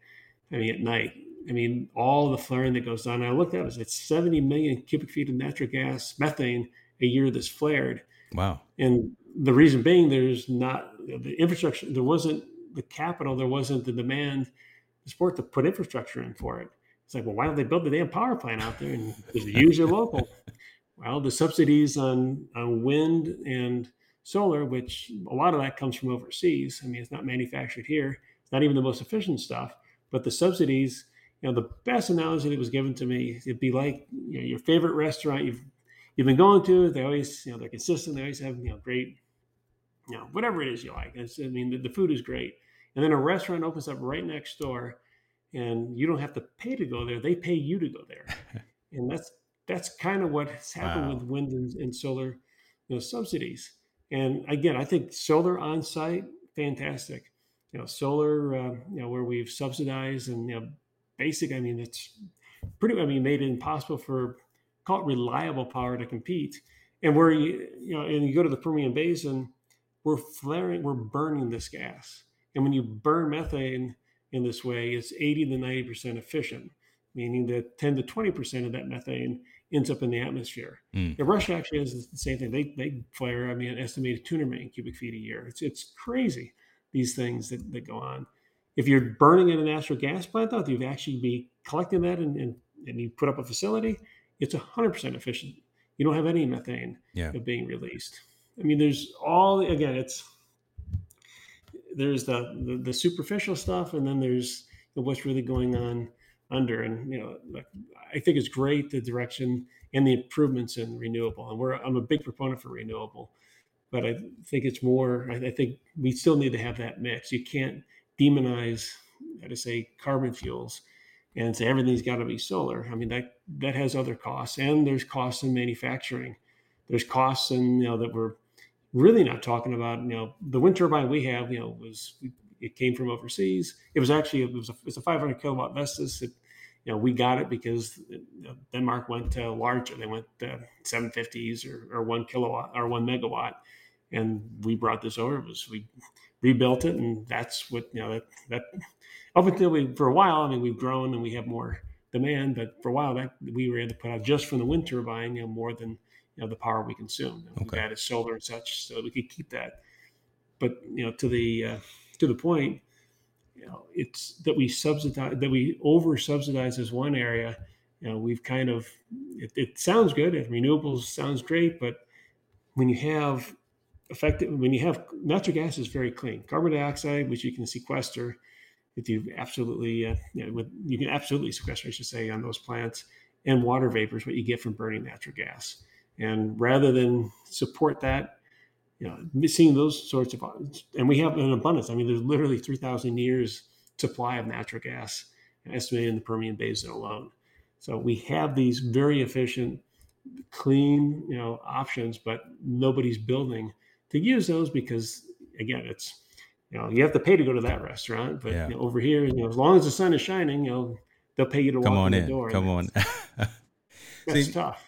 I mean, at night, I mean, all the flaring that goes on. I looked at it, it's 70 million cubic feet of natural gas, methane a year that's flared. Wow. And the reason being there's not the infrastructure, there wasn't the capital, there wasn't the demand the support to put infrastructure in for it. It's like, well, why don't they build the damn power plant out there and use your local? Well, the subsidies on, on wind and solar, which a lot of that comes from overseas. I mean, it's not manufactured here. It's not even the most efficient stuff, but the subsidies you know, the best analogy that was given to me, it'd be like you know, your favorite restaurant you've you've been going to. They always, you know, they're consistent. They always have, you know, great, you know, whatever it is you like. It's, I mean, the, the food is great. And then a restaurant opens up right next door, and you don't have to pay to go there. They pay you to go there, and that's that's kind of what's happened wow. with wind and, and solar, you know, subsidies. And again, I think solar on site, fantastic. You know, solar, uh, you know, where we've subsidized and you know basic. I mean, it's pretty. I mean, made it impossible for call it reliable power to compete. And where you you know, and you go to the Permian Basin, we're flaring, we're burning this gas. And when you burn methane in this way, it's 80 to 90 percent efficient, meaning that 10 to 20 percent of that methane ends up in the atmosphere. Mm. And Russia actually has the same thing. They they flare, I mean, an estimated 200 million cubic feet a year. It's it's crazy these things that, that go on. If you're burning in a natural gas plant, though, you'd actually be collecting that and, and, and you put up a facility, it's 100% efficient. You don't have any methane yeah. being released. I mean, there's all, again, it's, there's the, the, the superficial stuff and then there's what's really going on under. And, you know, like, I think it's great the direction and the improvements in renewable. And we're, I'm a big proponent for renewable, but I think it's more, I, I think we still need to have that mix. You can't, demonize, how to say, carbon fuels and say everything's got to be solar. I mean, that that has other costs, and there's costs in manufacturing. There's costs in you know that we're really not talking about. You know, the wind turbine we have, you know, was it came from overseas. It was actually it was a, it's a 500 kilowatt Vestas. It, you know, we got it because Denmark went larger. They went to 750s or, or one kilowatt or one megawatt, and we brought this over. It was we rebuilt it, and that's what you know that that up until we for a while. I mean, we've grown and we have more demand, but for a while that we were able to put out just from the wind turbine, you know, more than you know the power we consume. And okay. We added solar and such, so we could keep that. But you know, to the uh, to the point, you know, it's that we subsidize that we over subsidize this one area. You know, we've kind of it, it sounds good. Renewables sounds great, but when you have effective when you have natural gas is very clean. Carbon dioxide, which you can sequester, if you absolutely uh, you, know, with, you can absolutely sequester, I should say, on those plants, and water vapors what you get from burning natural gas. And rather than support that, you know, seeing those sorts of, and we have an abundance. I mean, there's literally 3,000 years supply of natural gas estimated in the Permian Basin alone. So we have these very efficient, clean, you know, options, but nobody's building to use those because again, it's you know you have to pay to go to that restaurant, but yeah. you know, over here, you know, as long as the sun is shining, you know, they'll pay you to come walk on in the door. Come on. That's See, tough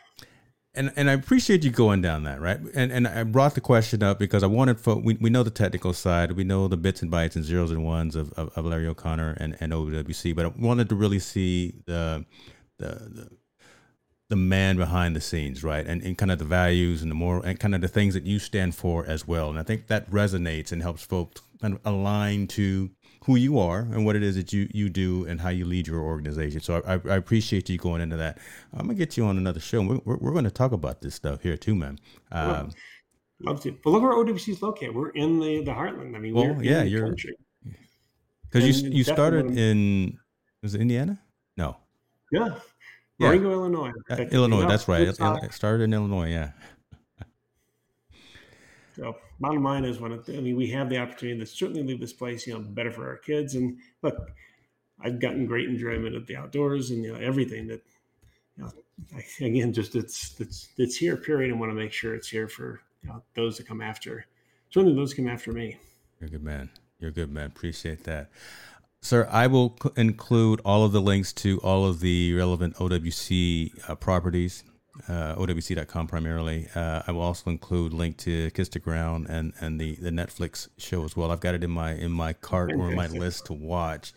and and I appreciate you going down that right. And and I brought the question up because I wanted for we, we know the technical side, we know the bits and bytes and zeros and ones of, of, of Larry O'Connor and, and OWC, but I wanted to really see the the, the the man behind the scenes, right? And, and kind of the values and the moral and kind of the things that you stand for as well. And I think that resonates and helps folks kind of align to who you are and what it is that you, you do and how you lead your organization. So I, I appreciate you going into that. I'm gonna get you on another show. We're, we're, we're going to talk about this stuff here too, man. Um, Love to. But look where OWC is located. We're in the the heartland. I mean, well, yeah, you're because you you started in was it Indiana? No. Yeah. Yeah. Marengo, Illinois. Uh, Illinois, that's right. It started in Illinois, yeah. So bottom line is when it, I mean we have the opportunity to certainly leave this place, you know, better for our kids. And look, I've gotten great enjoyment of the outdoors and you know everything that you know I, again just it's it's it's here period and want to make sure it's here for you know, those that come after certainly those come after me. You're a good man. You're a good man. Appreciate that. Sir, I will include all of the links to all of the relevant OWC uh, properties uh, OWC.com primarily. Uh, I will also include link to Kiss the Ground and, and the, the Netflix show as well. I've got it in my in my cart or my list to watch.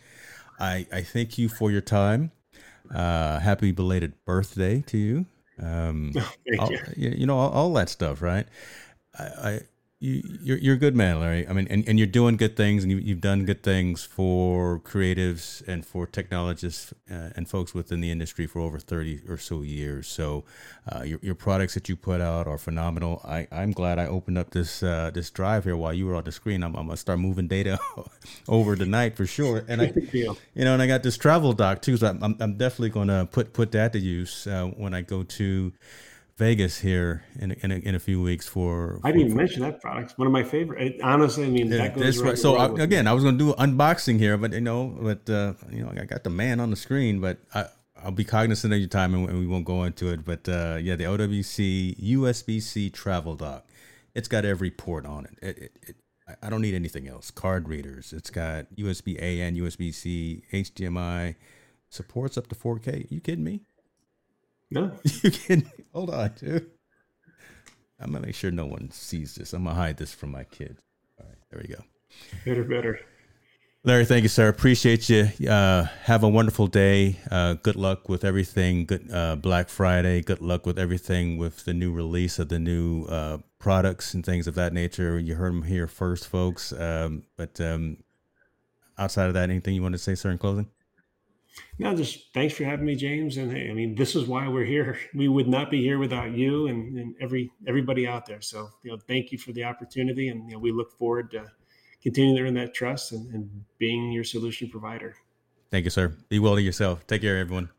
I, I thank you for your time. Uh, happy belated birthday to you. Um, all, you. you. know all, all, that stuff, right? I, I you, you're you're a good man, Larry. I mean, and, and you're doing good things, and you, you've done good things for creatives and for technologists uh, and folks within the industry for over thirty or so years. So, uh, your your products that you put out are phenomenal. I I'm glad I opened up this uh, this drive here while you were on the screen. I'm, I'm gonna start moving data over tonight for sure. And I, you know, and I got this travel dock too, so I'm I'm definitely gonna put put that to use uh, when I go to Vegas here in in a, in a few weeks for. I didn't even mention that product. One of my favorite. honestly, I mean, that goes right. So I, again, I was going to do unboxing here, but you know, but uh, you know, I got the man on the screen, but I. I'll be cognizant of your time and we won't go into it. But uh, yeah, the OWC USB C travel dock. It's got every port on it. It, it, it. I don't need anything else. Card readers. It's got USB A and USB C, HDMI, supports up to 4K. Are you kidding me? No. you can hold on, dude. I'm gonna make sure no one sees this. I'm gonna hide this from my kids. All right, there we go. Better, better. Larry, thank you, sir. Appreciate you. Uh, have a wonderful day. Uh, good luck with everything. Good uh, Black Friday. Good luck with everything with the new release of the new uh, products and things of that nature. You heard them here first, folks. Um, but um, outside of that, anything you want to say, sir, in closing? No, just thanks for having me, James. And hey, I mean, this is why we're here. We would not be here without you and, and every everybody out there. So, you know, thank you for the opportunity, and you know, we look forward to continuing to earn that trust and, and being your solution provider. Thank you, sir. Be well to yourself. Take care, everyone.